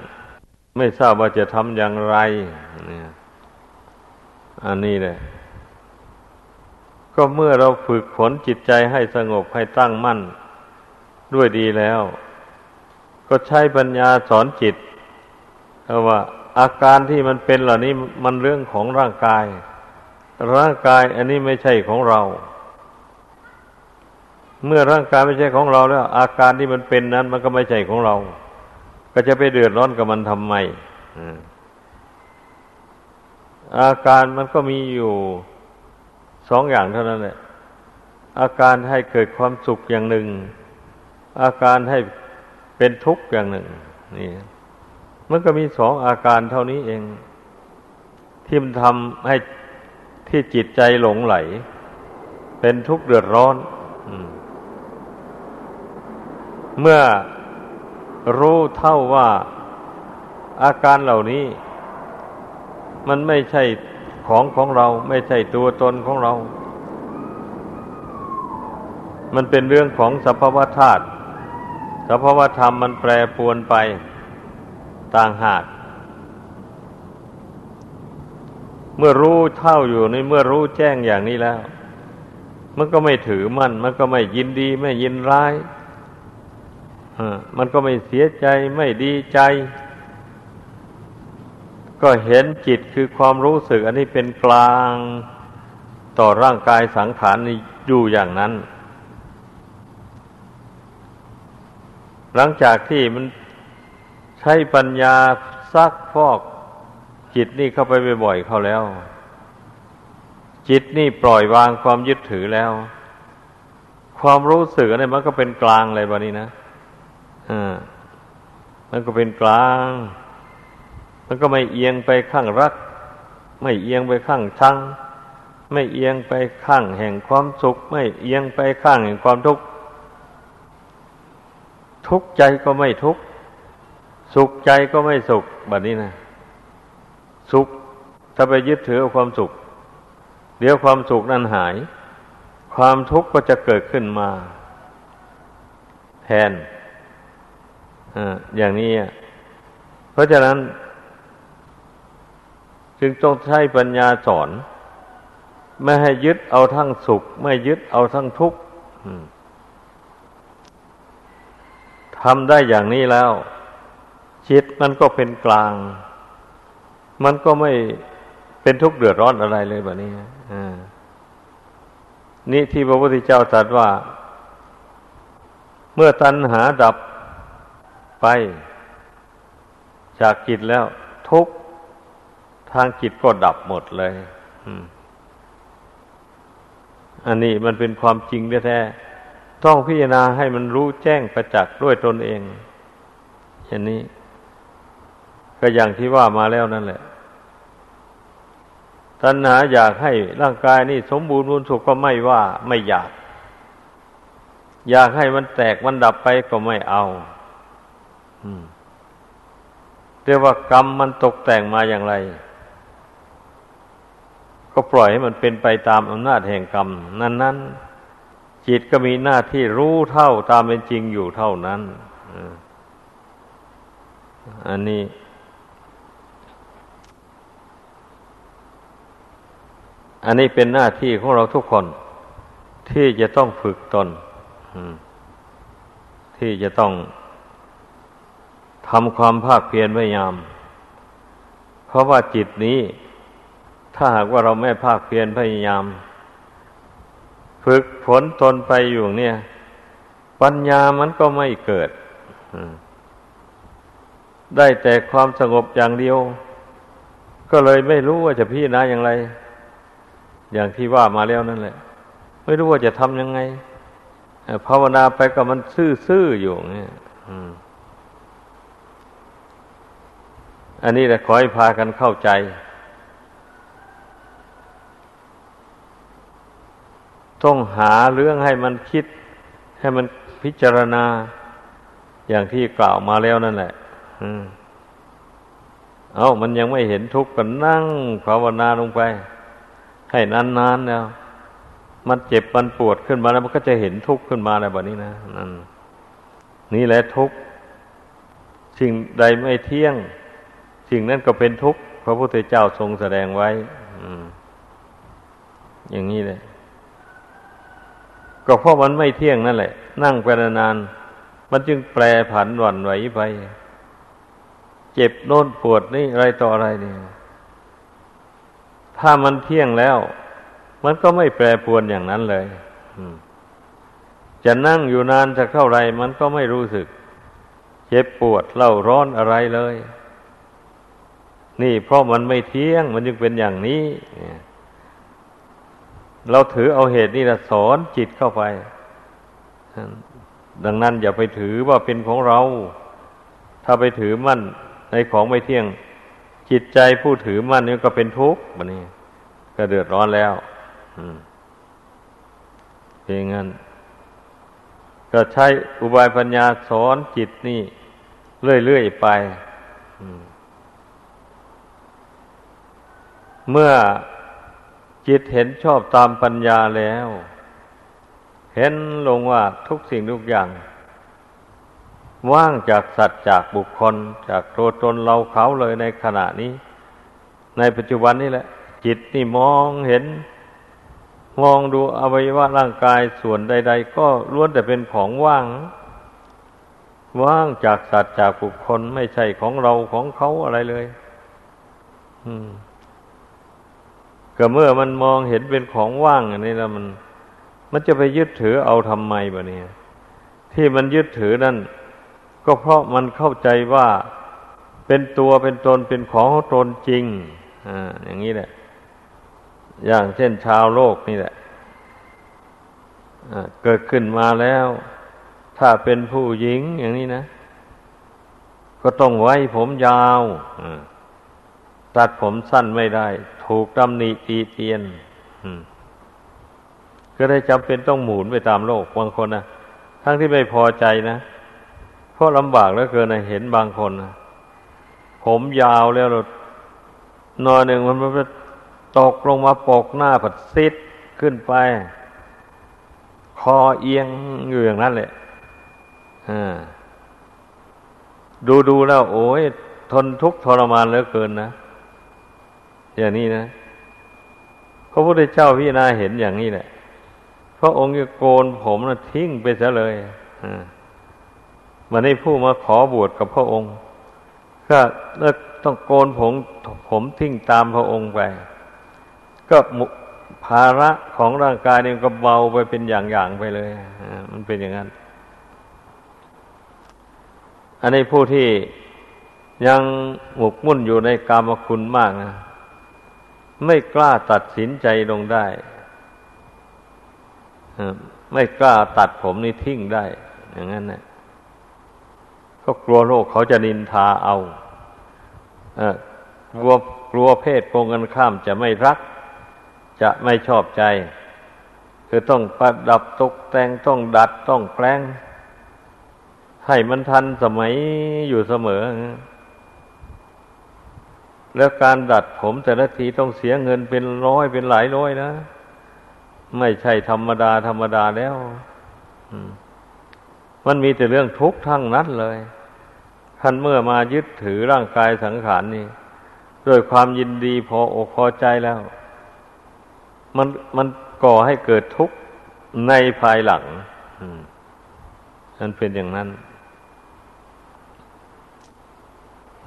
ไม่ทราบว่าจะทำอย่างไรเนี่ยอันนี้เลยก็เมื่อเราฝึกฝนจิตใจให้สงบให้ตั้งมั่น ด้วยดีแล้ว ก็ใช้ปัญญาสอนจิตว่าอาการที่มันเป็นเหล่านี้มันเรื่องของร่างกาย ร่างกายอันนี้ไม่ใช่ของเรา เมื่อร่างกายไม่ใช่ของเราแล้ว อาการที่มันเป็นนั้น มันก็ไม่ใช่ของเรา ก็จะไปเดือดร้อนกับมันทำไมอาการมันก็มีอยู่สองอย่างเท่านั้นแหละ อาการให้เกิดความสุขอย่างหนึ่ง อาการให้เป็นทุกข์อย่างหนึ่ง นี่ มันก็มีสองอาการเท่านี้เอง ที่มันทำให้ ที่จิตใจหลงไหล เป็นทุกข์เดือดร้อนเมื่อรู้เท่าว่าอาการเหล่านี้ มันไม่ใช่ของของเรา ไม่ใช่ตัวตนของเรา มันเป็นเรื่องของสภาวธาตุสภาวธรรมมันแปรปรวนไปต่างหาก เมื่อรู้เท่าอยู่ในเมื่อรู้แจ้งอย่างนี้แล้ว มันก็ไม่ถือมัน่น มันก็ไม่ยินดีไม่ยินร้ายมันก็ไม่เสียใจไม่ดีใจ ก็เห็นจิตคือความรู้สึก อันนี้เป็นกลางต่อร่างกายสังขารนี้อยู่อย่างนั้น หลังจากที่มันใช้ปัญญาซักพอก จิตนี่เข้าไปบ่อยๆเข้าแล้ว จิตนี่ปล่อยวางความยึดถือแล้ว ความรู้สึกอันนี้มันก็เป็นกลางเลยบะนี้นะอ่ามันก็เป็นกลาง มันก็ไม่เอียงไปข้างรัก ไม่เอียงไปข้างชังไม่เอียงไปข้างแห่งความสุข ไม่เอียงไปข้างแห่งความทุกข์ทุกข์ใจก็ไม่ทุกข์สุขใจก็ไม่สุขแบบนี้นะ สุข ถ้าไปยึดถือเอาความสุข เดี๋ยวความสุขนั้นหาย ความทุกข์ก็จะเกิดขึ้นมา แทนออย่างนี้ เพราะฉะนั้น จึงต้องใช้ปัญญาสอน ไม่ให้ยึดเอาทั้งสุข ไม่ยึดเอาทั้งทุกข์ทำได้อย่างนี้แล้ว จิตมันก็เป็นกลาง มันก็ไม่เป็นทุกข์เดือดร้อนอะไรเลยแบบนี้นี่ที่พระพุทธเจ้าตรัสว่า เมื่อตัณหาดับไป จากจิตแล้ว ทุกทางจิตก็ดับหมดเลยอันนี้มันเป็นความจริงแท้ๆต้องพิจารณาให้มันรู้แจ้งประจักษ์ด้วยตนเองอย่างนี้ ก็อย่างที่ว่ามาแล้วนั่นแหละ ตัณหาอยากให้ร่างกายนี่สมบูรณ์บุญสุขก็ไม่ว่าไม่อยาก อยากให้มันแตกมันดับไปก็ไม่เอาเรียกว่ากรรมมันตกแต่งมาอย่างไร ก็ปล่อยให้มันเป็นไปตามอำนาจแห่งกรรม นั้น ๆ จิตก็มีหน้าที่รู้เท่าตามเป็นจริงอยู่เท่านั้นอันนี้ อันนี้เป็นหน้าที่ของเราทุกคน ที่จะต้องฝึกตนที่จะต้องทำความภาคเพียรพยายาม เพราะว่าจิตนี้ ถ้าหากว่าเราไม่ภาคเพียรพยายาม ฝึกฝนตนไปอยู่เนี่ย ปัญญามันก็ไม่เกิดได้แต่ความสงบอย่างเดียว ก็เลยไม่รู้ว่าจะพิจารณาอย่างไร อย่างที่ว่ามาแล้วนั่นแหละ ไม่รู้ว่าจะทำยังไงภาวนาไปก็มันซื่อๆอยู่เนี่ยอันนี้แหละขอให้พากันเข้าใจ ต้องหาเรื่องให้มันคิด ให้มันพิจารณา อย่างที่กล่าวมาแล้วนั่นแหละเอามันยังไม่เห็นทุกข์ก็นั่งภาวนาลงไป ให้นานๆแล้ว มันเจ็บมันปวดขึ้นมาแล้วมันก็จะเห็นทุกข์ขึ้นมาอะไรแบบนี้นะนั่นนี่แหละทุกข์สิ่งใดไม่เที่ยง สิ่งนั้นก็เป็นทุกข์พระพุทธเจ้าทรงแสดงไว้อย่างนี้เลยก็เพราะมันไม่เที่ยงนั่นแหละ นั่งไปนานมันจึงแปรผันหวั่นไหวไป เจ็บโน่นปวดนี่อะไรต่ออะไรเนี่ย ถ้ามันเที่ยงแล้ว มันก็ไม่แปรปวนอย่างนั้นเลยจะนั่งอยู่นานจะเท่าไรมันก็ไม่รู้สึก เจ็บปวดเล่าร้อนอะไรเลย นี่เพราะมันไม่เที่ยง มันจึงเป็นอย่างนี้เราถือเอาเหตุนี่ละสอนจิตเข้าไป ดังนั้นอย่าไปถือว่าเป็นของเรา ถ้าไปถือมั่นในของไม่เที่ยง จิตใจผู้ถือมั่นนี่ก็เป็นทุกข์บันี้ ก็เดือดร้อนแล้วเพียงนั้น ก็ใช้อุบายปัญญาสอนจิตนี่ เรื่อยๆไปเมื่อจิตเห็นชอบตามปัญญาแล้ว เห็นลงว่าทุกสิ่งทุกอย่าง ว่างจากสัตว์จากบุคคล จากตัวตนเราเขาเลยในขณะนี้ ในปัจจุบันนี้แหละ จิตนี่มองเห็น มองดูอวัยวะร่างกายส่วนใด ๆ ก็ล้วนแต่เป็นของว่าง ว่างจากสัตว์จากบุคคลไม่ใช่ของเราของเขาอะไรเลยก็เมื่อมันมองเห็นเป็นของว่างอย่างนี้แล้วมัน มันจะไปยึดถือเอาทำไมบะเนี่ยที่มันยึดถือนั่น ก็เพราะมันเข้าใจว่าเป็นตัวเป็นตนเป็นของตนจริงอ่าอย่างนี้แหละ อย่างเช่นชาวโลกนี่แหละเกิดขึ้นมาแล้ว ถ้าเป็นผู้หญิงอย่างนี้นะ ก็ต้องไว้ผมยาวตัดผมสั้นไม่ได้ ถูกตำหนิตีเตียนก็ได้จำเป็นต้องหมุนไปตามโลกบางคนนะทั้งที่ไม่พอใจนะ เพราะลำบากแล้วเกินนะเห็นบางคนนะผมยาวแล้วนอนหนึ่งมันตกลงมาปกหน้าผัดซิดขึ้นไป คอเอียงอยู่อย่างนั้นแหละดูดูแล้ว โอ้ยทนทุกข์ทรมานเหลือเกินนะ อย่างนี้นะพระพุทธเจ้าพี่นาเห็นอย่างนี้แหละพระองค์จะโกนผมนะทิ้งไปซะเลย มันให้ผู้มาขอบวชกับพระองค์ ก็ต้องโกนผมผมทิ้งตามพระองค์ไป ก็ภาระของร่างกายเนี่ยก็เบาไปเป็นอย่างๆไปเลยมันเป็นอย่างนั้น อันนี้ผู้ที่ยังหมกมุ่นอยู่ในกามคุณมากนะไม่กล้าตัดสินใจลงได้ไม่กล้าตัดผมนี่ทิ้งได้ อย่างนั้นนะ ก็กลัวโลกเขาจะนินทาเอากลัวกลัวเพศโกงกันข้ามจะไม่รัก จะไม่ชอบใจ คือต้องประดับตกแต่งต้องดัดต้องแปลง ให้มันทันสมัยอยู่เสมอ แล้วการดัดผมแต่ละทีต้องเสียเงินเป็นร้อยเป็นหลายร้อยนะ ไม่ใช่ธรรมดาธรรมดาแล้วมั มันมีแต่เรื่องทุกข์ทั้งนั้นเลยท่านเมื่อมายึดถือร่างกายสังขารนี่ด้วยความยินดีพออกพอใจแล้ว มันมันก่อให้เกิดทุกข์ในภายหลังมันเป็นอย่างนั้น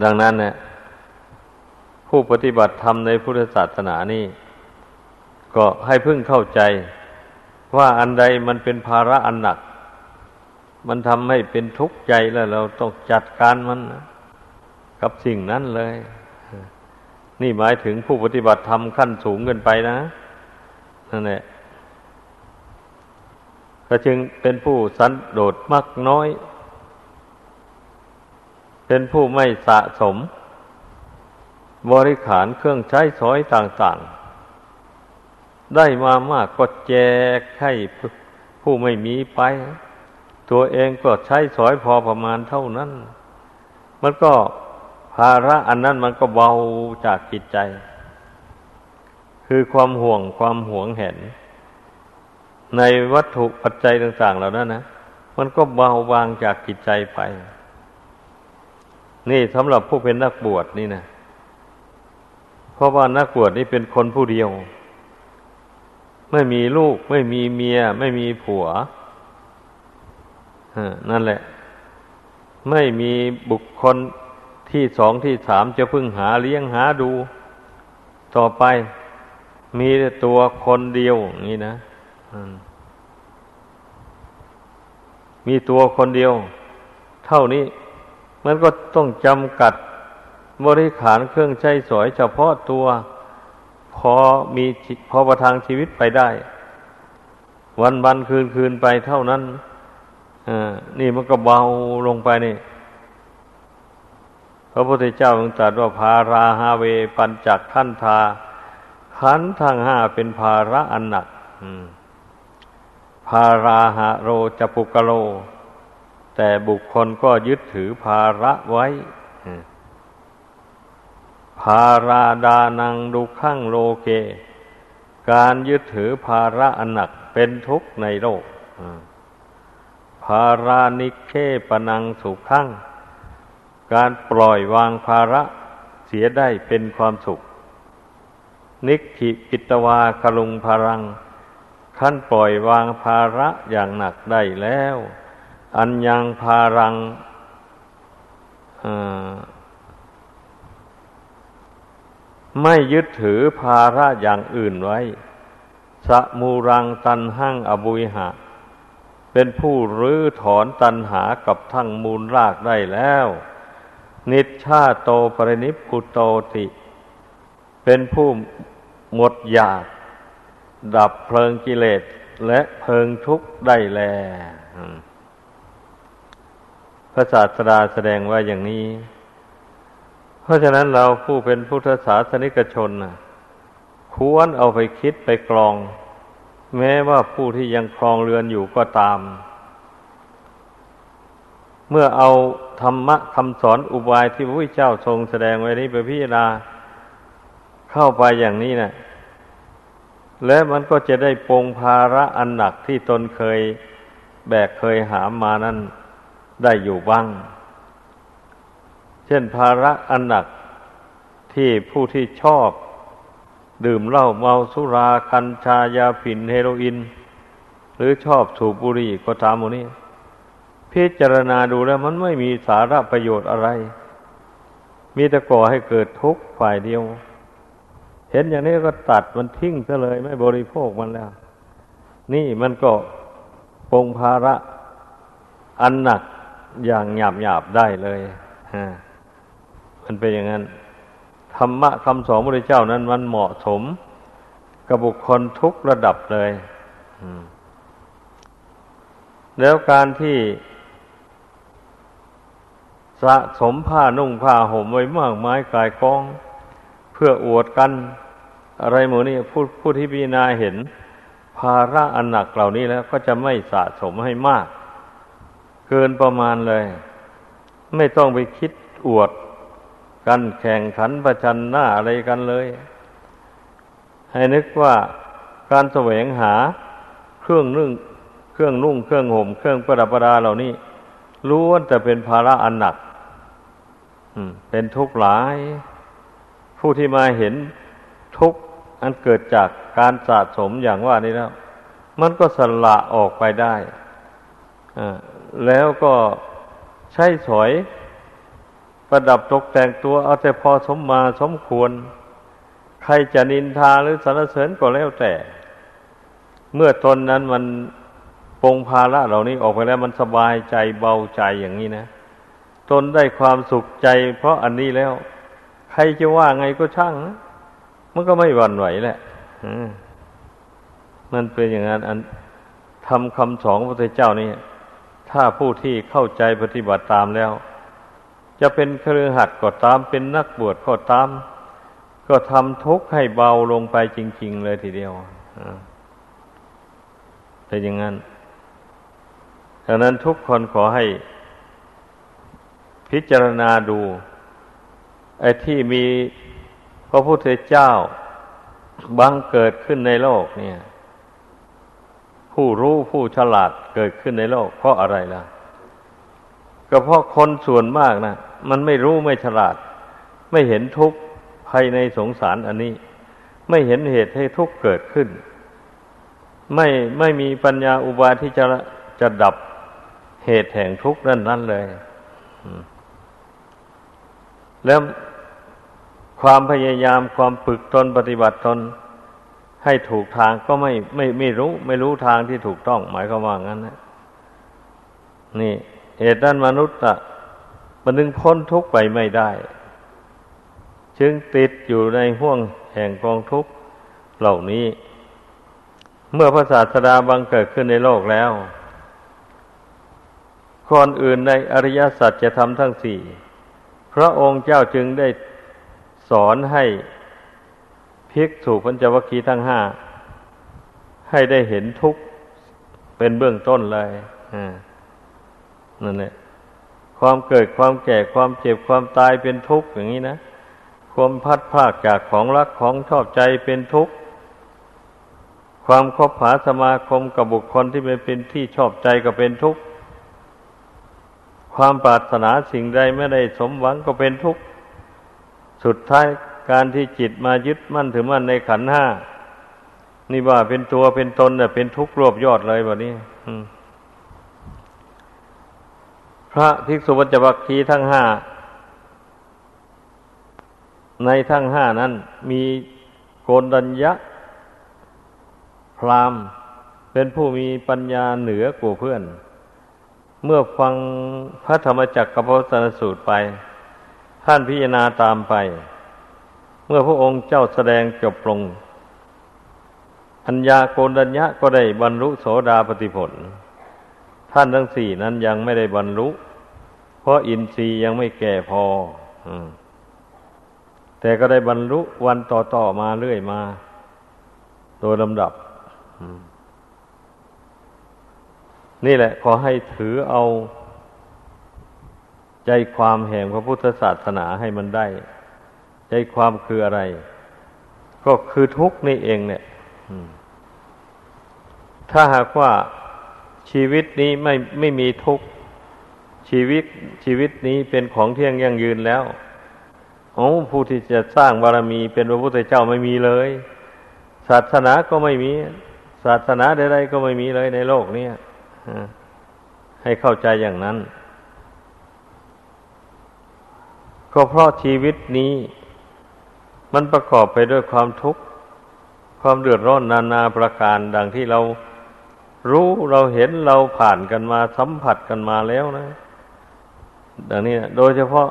ดังนั้นเนี่ยผู้ปฏิบัติธรรมในพุทธศาสนานี่ ก็ให้พึ่งเข้าใจ ว่าอันใดมันเป็นภาระอันหนัก มันทำให้เป็นทุกข์ใจแล้วเราต้องจัดการมันนะกับสิ่งนั้นเลย นี่หมายถึงผู้ปฏิบัติธรรมขั้นสูงเกินไปนะนั่นแหละก็จึงเป็นผู้สันโดษมากน้อย เป็นผู้ไม่สะสม บริขารเครื่องใช้สอยต่าง ๆ ได้มามากก็แจกให้ผู้ไม่มีไป ตัวเองก็ใช้สอยพอประมาณเท่านั้น มันก็ภาระอันนั้นมันก็เบาจากจิตใจ คือความห่วงความหวงเห็น ในวัตถุปัจจัยต่าง ๆ เหล่านั้นนะมันก็เบาบางจากจิตใจไป นี่สำหรับผู้เป็นนักบวชนี่นะเพราะว่านักบวชนี่เป็นคนผู้เดียว ไม่มีลูก ไม่มีเมีย ไม่มีผัว นั่นแหละ ไม่มีบุคคลที่สองที่สามจะพึ่งหาเลี้ยงหาดู ต่อไป มีแต่ตัวคนเดียวอย่างนี้นะมีตัวคนเดียว เท่านี้ มันก็ต้องจำกัดบริขารเครื่องใช้สอยเฉพาะตัว พอมีพอประทังชีวิตไปได้ วันวันคืนคืนไปเท่านั้น นี่มันก็เบาลงไปนี่พระพุทธเจ้าทรงตรัสว่าภาราฮาเวปัญจักขันธาขันทั้งห้าเป็นภาระอันหนักภาราหะโรจปุกโล แต่บุคคลก็ยึดถือภาระไว้ภาราดานังดุขังโลเก การยึดถือภาระอันหนักเป็นทุกข์ในโลก ภารานิเคปนังสุขขั้ง การปล่อยวางภาระเสียได้เป็นความสุข นิคิปิตวาคลุงพรัง ขั้นปล่อยวางภาระอย่างหนักได้แล้ว อันยังภารังไม่ยึดถือภาระอย่างอื่นไว้ สมูรังตันหั่งอบุยหะ เป็นผู้รื้อถอนตันหากับทั้งมูลรากได้แล้ว นิชชาโตปรินิพุโตติ เป็นผู้หมดอยาก ดับเพลิงกิเลสและเพลิงทุกข์ได้แล พระศาสดาแสดงว่าอย่างนี้ เพราะฉะนั้นเราผู้เป็นพุทธศาสนิกชนควรเอาไปคิดไปกรอง แม้ว่าผู้ที่ยังครองเรือนอยู่ก็ตาม เมื่อเอาธรรมะคำสอนอุบายที่พระพุทธเจ้าทรงแสดงไว้นี้ไปพิจารณาเข้าไปอย่างนี้นะ่ะและมันก็จะได้ปงภาระอันหนักที่ตนเคยแบกเคยหามมานั้นได้อยู่บ้าง เช่นภาระอันหนักที่ผู้ที่ชอบ ดื่มเหล้าเมาสุราคัญชายาฝิ่นเฮโรอีนหรือชอบสูบบุหรี่ก็ตามหมดนี้พิจารณาดูแล้วมันไม่มีสาระประโยชน์อะไร มีแต่ก่อให้เกิดทุกข์ฝ่ายเดียว เห็นอย่างนี้ก็ตัดมันทิ้งซะเลยไม่บริโภคมันแล้ว นี่มันก็ปงภาระ อันหนักอย่างหยาบหยาบได้เลยฮะมันเป็นอย่างนั้น ธรรมะคำสอนพระเจ้านั้นมันเหมาะสมกับบุคคลทุกระดับเลยแล้วการที่สะสมผ้านุ่งผ้าห่มไว้มากมายกายกอง เพื่ออวดกัน อะไรหมูนี่ผู้ผู้ที่พิจารณาเห็น ภาระอันหนักเหล่านี้แล้ว ก็จะไม่สะสมให้มาก เกินประมาณเลย ไม่ต้องไปคิดอวด กันแข่งขันประชันหน้าอะไรกันเลย ให้นึกว่าการแสวงหาเครื่องนึ่งเครื่องนุ่งเครื่องห่มเครื่องประดับประดาเหล่านี้ล้วนแต่เป็นภาระอันหนักเป็นทุกข์หลาย ผู้ที่มาเห็นทุกข์อันเกิดจากการสะสมอย่างว่านี้แล้ว มันก็สละออกไปได้แล้วก็ใช้สอย ประดับตกแต่งตัวเอาแต่พอสมมาสมควร ใครจะนินทาหรือสรรเสริญก็แล้วแต่ เมื่อตนนั้นมันปงภาระเหล่านี้ออกไปแล้วมันสบายใจเบาใจอย่างนี้นะตนได้ความสุขใจ เพราะอันนี้แล้ว ใครจะว่าไงก็ช่างนะมันก็ไม่หวั่นไหวแหละมันเป็นอย่างนั้นอันทำคำสอนพระพุทธเจ้านี่ถ้าผู้ที่เข้าใจปฏิบัติตามแล้ว จะเป็นเครือหัดก็ตามเป็นนักบวชก็ตาม ก็ทำทุกข์ให้เบาลงไปจริง ๆ เลยทีเดียวเป็นอย่างนั้นดังนั้นทุกคนขอให้พิจารณาดูไอ้ที่มีพระพุทธเจ้าบังเกิดขึ้นในโลกเนี่ย ผู้รู้ผู้ฉลาดเกิดขึ้นในโลก เพราะอะไรล่ะ ก็เพราะคนส่วนมากนะมันไม่รู้ไม่ฉลาด ไม่เห็นทุกข์ภายในสงสารอันนี้ ไม่เห็นเหตุให้ทุกข์เกิดขึ้น ไม่ไม่มีปัญญาอุบายที่จะจะดับเหตุแห่งทุกข์นั่นนั่นเลยแล้วความพยายามความฝึกตนปฏิบัติตนให้ถูกทางก็ไม่ไม่ไม่รู้ ไม่รู้ทางที่ถูกต้อง หมายความว่างั้นนะนี่ เหตุด้นมนุษย์อะมันนึงพ้นทุกข์ไปไม่ได้ จึงติดอยู่ในห่วงแห่งกองทุกข์เหล่านี้ เมื่อพระศาสดาบังเกิดขึ้นในโลกแล้วคนอื่นในอริยสัจจะทำทั้งสี่ พระองค์เจ้าจึงได้สอนให้ภิกษุปัญจวัคคีย์ทั้งห้า ให้ได้เห็นทุกข์เป็นเบื้องต้นเลย นั่นแหละความเกิดความแก่ความเจ็บความตายเป็นทุกข์อย่างนี้นะ ความพัดพากจากของรักของชอบใจเป็นทุกข์ ความคบหาสมาคมกับบุคคลที่ไม่เป็นที่ชอบใจก็เป็นทุกข์ ความปรารถนาสิ่งใดไม่ได้สมหวังก็เป็นทุกข์ สุดท้ายการที่จิตมายึดมั่นถือมั่นในขันห้านี่ว่าเป็นตัวเป็นตนเนี่ยเป็นทุกข์รวบยอดเลยแบบนี้ พระภิกษุวัจบัคคีทั้งห้า ในทั้งห้านั้น มีโกนดัญญะ พรามเป็นผู้มีปัญญาเหนือกว่าเพื่อน เมื่อฟังพระธรรมจักรกับพระสนสูตรไป ท่านพิจารณาตามไป เมื่อพระองค์เจ้าแสดงจบลงอัญญาโกนัญญะก็ได้บรรลุโสดาปติผล ท่านทั้งสี่นั้นยังไม่ได้บรรลุ เพราะอินทรีย์ยังไม่แก่พอแต่ก็ได้บรรลุวันต่อๆมาเรื่อยมา โดยลำดับนี่แหละ ขอให้ถือเอา ใจความแห่งพระพุทธศาสนาให้มันได้ ใจความคืออะไร ก็คือทุกข์นี่เองเนี่ยถ้าหากว่าชีวิตนี้ไม่ไม่มีทุกข์ ชีวิตชีวิตนี้เป็นของเที่ยงยั่งยืนแล้วโอ้ผู้ที่จะสร้างบารมีเป็นพระพุทธเจ้าไม่มีเลย ศาสนาก็ไม่มี ศาสนาใดๆก็ไม่มีเลยในโลกนี้ให้เข้าใจอย่างนั้น ก็เพราะชีวิตนี้ มันประกอบไปด้วยความทุกข์ ความเดือดร้อนนานาประการดังที่เรารู้เราเห็นเราผ่านกันมาสัมผัสกันมาแล้วนะ ดังนี้นะโดยเฉพาะ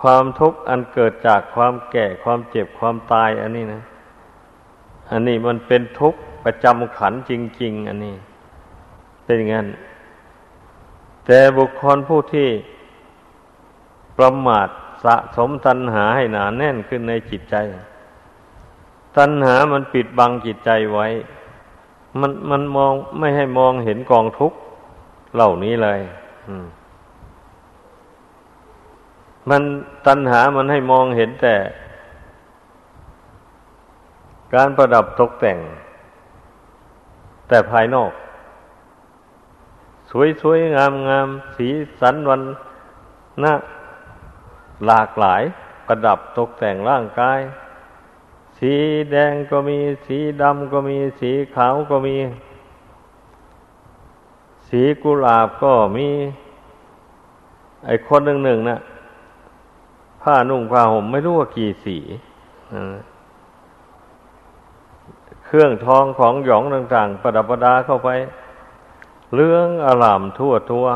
ความทุกข์อันเกิดจากความแก่ความเจ็บความตายอันนี้นะ อันนี้มันเป็นทุกข์ประจำขันจริง ๆ อันนี้ เป็นอย่างนั้น แต่บุคคลผู้ที่ประมาทสะสมตัณหาให้หนาแน่นขึ้นในจิตใจ ตัณหามันปิดบังจิตใจไว้ มันมันมองไม่ให้มองเห็นกองทุกข์เหล่านี้เลยมั มันตัณหามันให้มองเห็นแต่ การประดับตกแต่ง แต่ภายนอก สวยๆ งามๆ สีสันวันน่าหลากหลาย ประดับตกแต่งร่างกาย สีแดงก็มี สีดำก็มี สีขาวก็มี สีกุหลาบก็มี ไอคนหนึ่งหนึ่ะ ผ้านุ่งผ้าห่มไม่รู้ว่ากี่สีเครื่องทองของหยองต่าง ๆ ประดับประดาเข้าไปเรื่องอลามทั่วทั่ว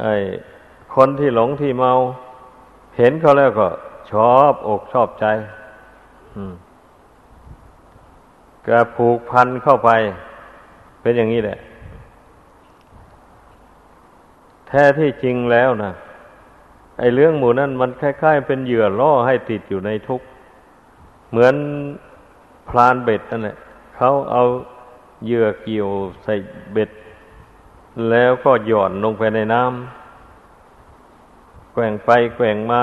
ไอคคนที่หลงที่เมา เห็นเขาแล้วก็ชอบอกชอบใจก็ผูกพันเข้าไป เป็นอย่างนี้แหละ แท้ที่จริงแล้วนะ ไอ้เรื่องหมู่นั้นมันคล้ายๆ เป็นเหยื่อล่อให้ติดอยู่ในทุกข์เหมือนพรานเบ็ดนั่นแหละเขาเอาเหยื่อเกี่ยวใส่เบ็ด แล้วก็หย่อนลงไปในน้ำแกว่งไปแกว่งมา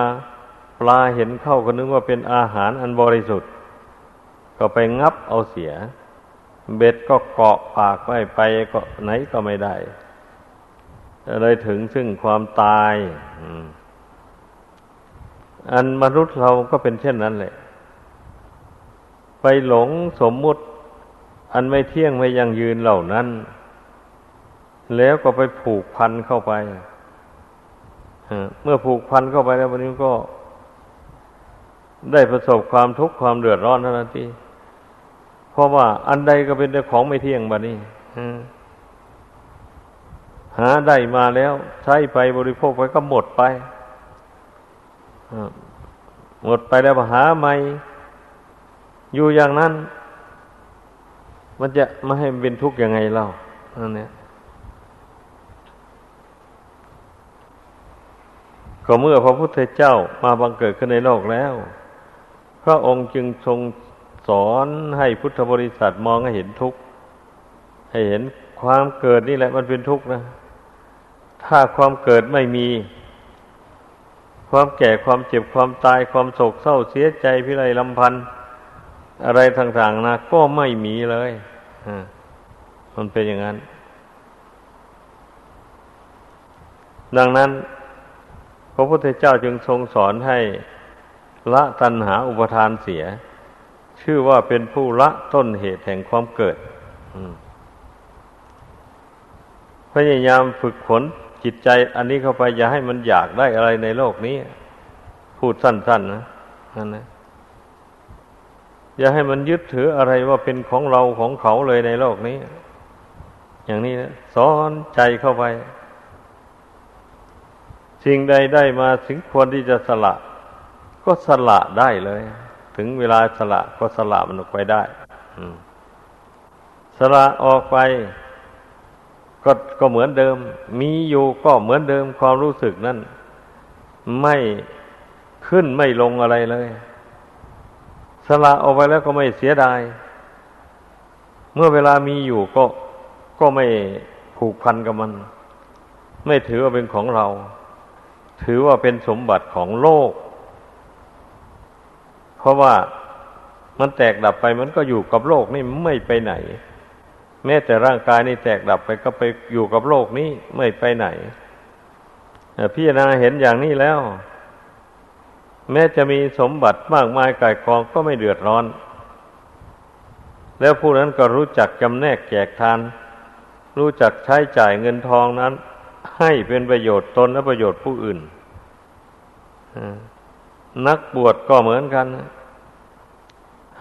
ปลาเห็นเข้าก็นึกว่าเป็นอาหารอันบริสุทธิ์ ก็ไปงับเอาเสีย เบ็ดก็เกาะปากไว้ไปก็ไหนก็ไม่ได้เลยถึงซึ่งความตายอั อันมนุษย์เราก็เป็นเช่นนั้นแหละ ไปหลงสมมุติ อันไม่เที่ยงไม่ยังยืนเหล่านั้น แล้วก็ไปผูกพันเข้าไปเมื่อผูกพันเข้าไปแล้ววันนี้ก็ ได้ประสบความทุกข์ความเดือดร้อนทันทีเพราะว่าอันใดก็เป็นของไม่เที่ยงบัดนี้หาได้มาแล้ว ใช้ไปบริโภคไปก็หมดไป หมดไปแล้วหาใหม่อยู่อย่างนั้น มันจะไม่ให้เป็นทุกข์ยังไงเล่านั่นเนี่ยก็เมื่อพระพุทธเจ้ามาบังเกิดขึ้นในโลกแล้ว พระองค์จึงทรงสอนให้พุทธบริษัทมองให้เห็นทุกข์ ให้เห็นความเกิดนี่แหละมันเป็นทุกข์นะ ถ้าความเกิดไม่มี ความแก่ความเจ็บความตายความโศกเศร้าเสียใจพิไรลำพันธ์อะไรต่างๆนะก็ไม่มีเลยมันเป็นอย่างนั้น ดังนั้น พระพุทธเจ้าจึงทรงสอนให้ละตัณหาอุปทานเสีย ชื่อว่าเป็นผู้ละต้นเหตุแห่งความเกิดพยายามฝึกฝน จิตใจอันนี้เข้าไปอย่าให้มันอยากได้อะไรในโลกนี้ พูดสั้น ๆ นะนั่นนะอย่าให้มันยึดถืออะไรว่าเป็นของเราของเขาเลยในโลกนี้ อย่างนี้นะสอนใจเข้าไป สิ่งใดได้มาถึงควรที่จะสละ ก็สละได้เลย ถึงเวลาสละก็สละมันออกไปได้สละออกไป ก็ก็เหมือนเดิม มีอยู่ก็เหมือนเดิมความรู้สึกนั้นไม่ขึ้นไม่ลงอะไรเลย สละออกไปแล้วก็ไม่เสียดาย เมื่อเวลามีอยู่ก็ก็ไม่ผูกพันกับมัน ไม่ถือว่าเป็นของเรา ถือว่าเป็นสมบัติของโลก เพราะว่ามันแตกดับไปมันก็อยู่กับโลกนี่ไม่ไปไหน แม้แต่ร่างกายนี่แตกดับไปก็ไปอยู่กับโลกนี้ไม่ไปไหนพี่นาเห็นอย่างนี้แล้ว แม้จะมีสมบัติมากมายกายกองก็ไม่เดือดร้อน แล้วผู้นั้นก็รู้จักจำแนกแจกทาน รู้จักใช้จ่ายเงินทองนั้น ให้เป็นประโยชน์ตนและประโยชน์ผู้อื่นนักบวชก็เหมือนกัน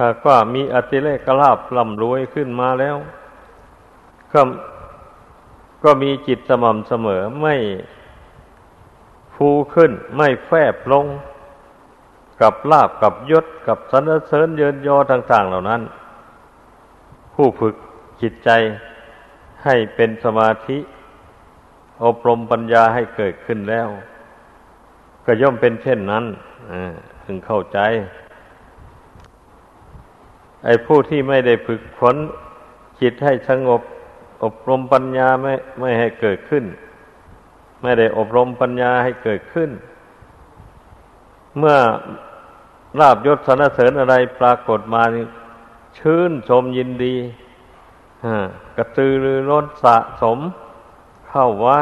หากว่ามีอติเลกลาบล่ำรวยขึ้นมาแล้ว ก็ก็มีจิตสม่ำเสมอไม่ฟูขึ้น ไม่แฟบลง กับลาบกับยศกับสรรเสริญเยินยอต่าง ๆ เหล่านั้น ผู้ฝึกจิตใจให้เป็นสมาธิ อบรมปัญญาให้เกิดขึ้นแล้ว ก็ย่อมเป็นเช่นนั้นถึงเข้าใจ ไอ้ผู้ที่ไม่ได้ฝึกฝนจิตให้สงบ อบรมปัญญาไม่ไม่ให้เกิดขึ้น ไม่ได้อบรมปัญญาให้เกิดขึ้น เมื่อลาบยศสรรเสริญอะไรปรากฏมาชื่นชมยินดีกระตือรือร้นสะสม เข้าไว้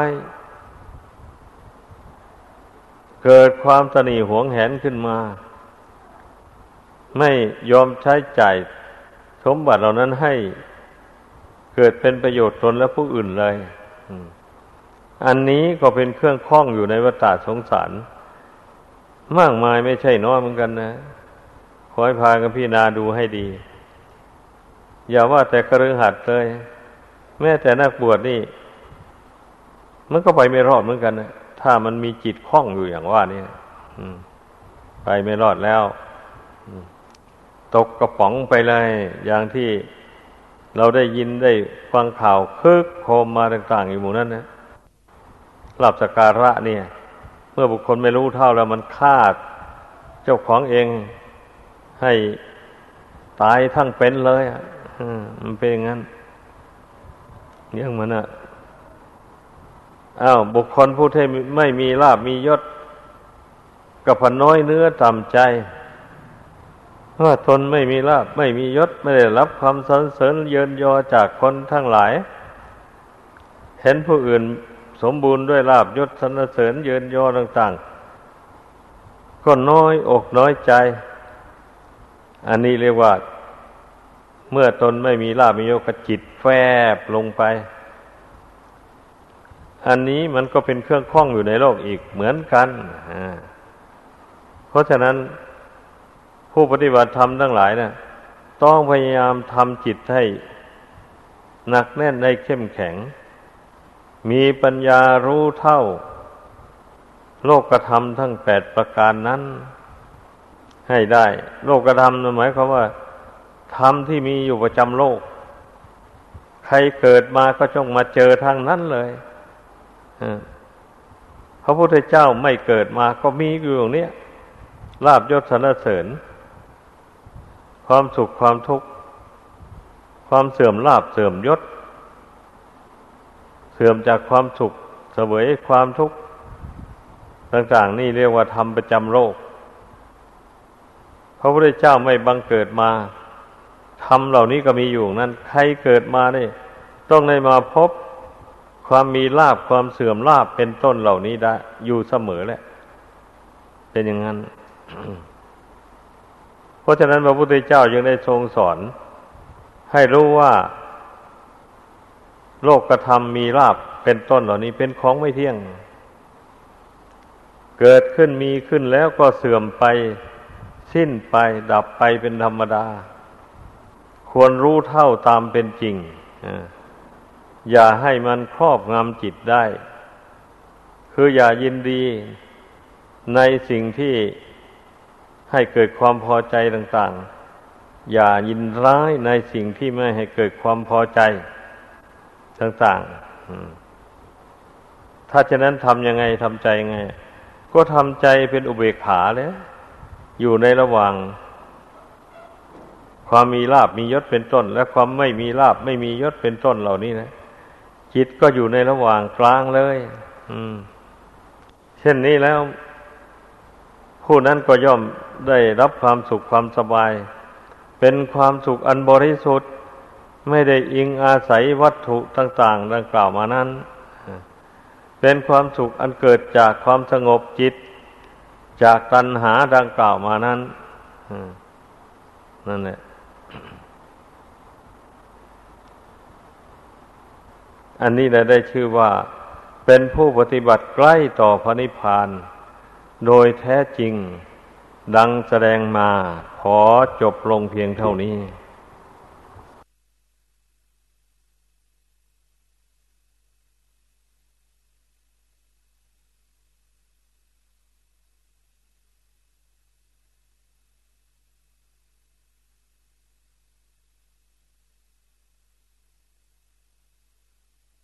เกิดความสนีหวงแหนขึ้นมา ไม่ยอมใช้ใจ่ายสมบัติเหล่านั้นให้ เกิดเป็นประโยชน์ตนและผู้อื่นเลยอันนี้ก็เป็นเครื่องคล้องอยู่ในวัฏสงสาร มากมายไม่ใช่น้อยเหมือนกันนะขอให้พากันพี่นาดูให้ดี อย่าว่าแต่กระเรืองหัดเลย แม้แต่นักบวชนี่ มันก็ไปไม่รอดเหมือนกันนะถ้ามันมีจิตคล้องอยู่อย่างว่านี่ไปไม่รอดแล้ว ตกกระป๋องไปเลย อย่างที่ เราได้ยินได้ฟังข่าวคึกโคมมาต่าง ๆ อยู่หมู่นั้นนะหลับสการะเนี่ย เมื่อบุคคลไม่รู้เท่าแล้วมันฆ่าเจ้าของเองให้ตายทั้งเป็นเลยอะมันเป็นอย่างนั้นเรื่องมันอะอ้าวบุคคลผู้ที่ไม่มีลาบมียศกับพน้อยเนื้อต่ำใจ ว่าตนไม่มีลาบไม่มียศไม่ได้รับความสรรเสริญเยินยอจากคนทั้งหลาย เห็นผู้อื่นสมบูรณ์ด้วยลาบยศสรรเสริญเยินยอต่างๆ ก็น้อยอกน้อยใจ อันนี้เรียกว่า เมื่อตนไม่มีลาบมียศกจิตแฟบลงไป อันนี้มันก็เป็นเครื่องข้องอยู่ในโลกอีกเหมือนกันเพราะฉะนั้น ผู้ปฏิบัติธรรมทั้งหลายนะ่ะต้องพยายามทำจิตให้หนักแน่นในเข้มแข็ง มีปัญญารู้เท่า โลกธรรมทั้งแปดประการนั้น ให้ได้ โลกธรรมหมายความว่าธรรมที่มีอยู่ประจำโลก ใครเกิดมาก็จงมาเจอทางนั้นเลยพระพุทธเจ้าไม่เกิดมาก็มีอยู่อย่างนี้ลาบยศสรรเสริญ ความสุขความทุกข์ ความเสื่อมลาบเสื่อมยศ เสื่อมจากความสุขเสวยความทุกข์ต่างๆ นี่เรียกว่าธรรมประจำโลกพระพุทธเจ้าไม่บังเกิดมาธรรมเหล่านี้ก็มีอยู่นั้นใครเกิดมาเนี่ยต้องได้มาพบความมีลาบความเสื่อมลาบเป็นต้นเหล่านี้ได้ อยู่เสมอแหละ เป็นอย่างนั้น ราะฉะนั้นพระพุทธเจ้ายังได้ทรงสอน ให้รู้ว่า โลกกระทำมีลาบเป็นต้นเหล่านี้เป็นของไม่เที่ยง เกิดขึ้นมีขึ้นแล้วก็เสื่อมไป สิ้นไปดับไปเป็นธรรมดา ควรรู้เท่าตามเป็นจริงอย่าให้มันครอบงำจิตได้ คืออย่ายินดีในสิ่งที่ ให้เกิดความพอใจต่างๆ อย่ายินร้ายในสิ่งที่ไม่ให้เกิดความพอใจต่างๆ ถ้าฉะนั้นทำยังไงทำใจยังไง ก็ทำใจเป็นอุเบกขาเลยอยู่ในระหว่าง ความมีลาบมียศเป็นต้น และความไม่มีลาบไม่มียศเป็นต้นเหล่านี้นะจิตก็อยู่ในระหว่างกลางเลย อืม เช่นนี้แล้ว ผู้นั้นก็ย่อม ได้รับความสุขความสบาย เป็นความสุขอันบริสุทธิ์ ไม่ได้อิงอาศัยวัตถุต่าง ๆ ดังกล่าวมานั้น เป็นความสุขอันเกิดจากความสงบจิต จากตัณหาดังกล่าวมานั้นนั่นแหละอันนี้ได้ชื่อว่าเป็นผู้ปฏิบัติใกล้ต่อพระนิพพาน โดยแท้จริง ดังแสดงมาขอจบลงเพียงเท่านี้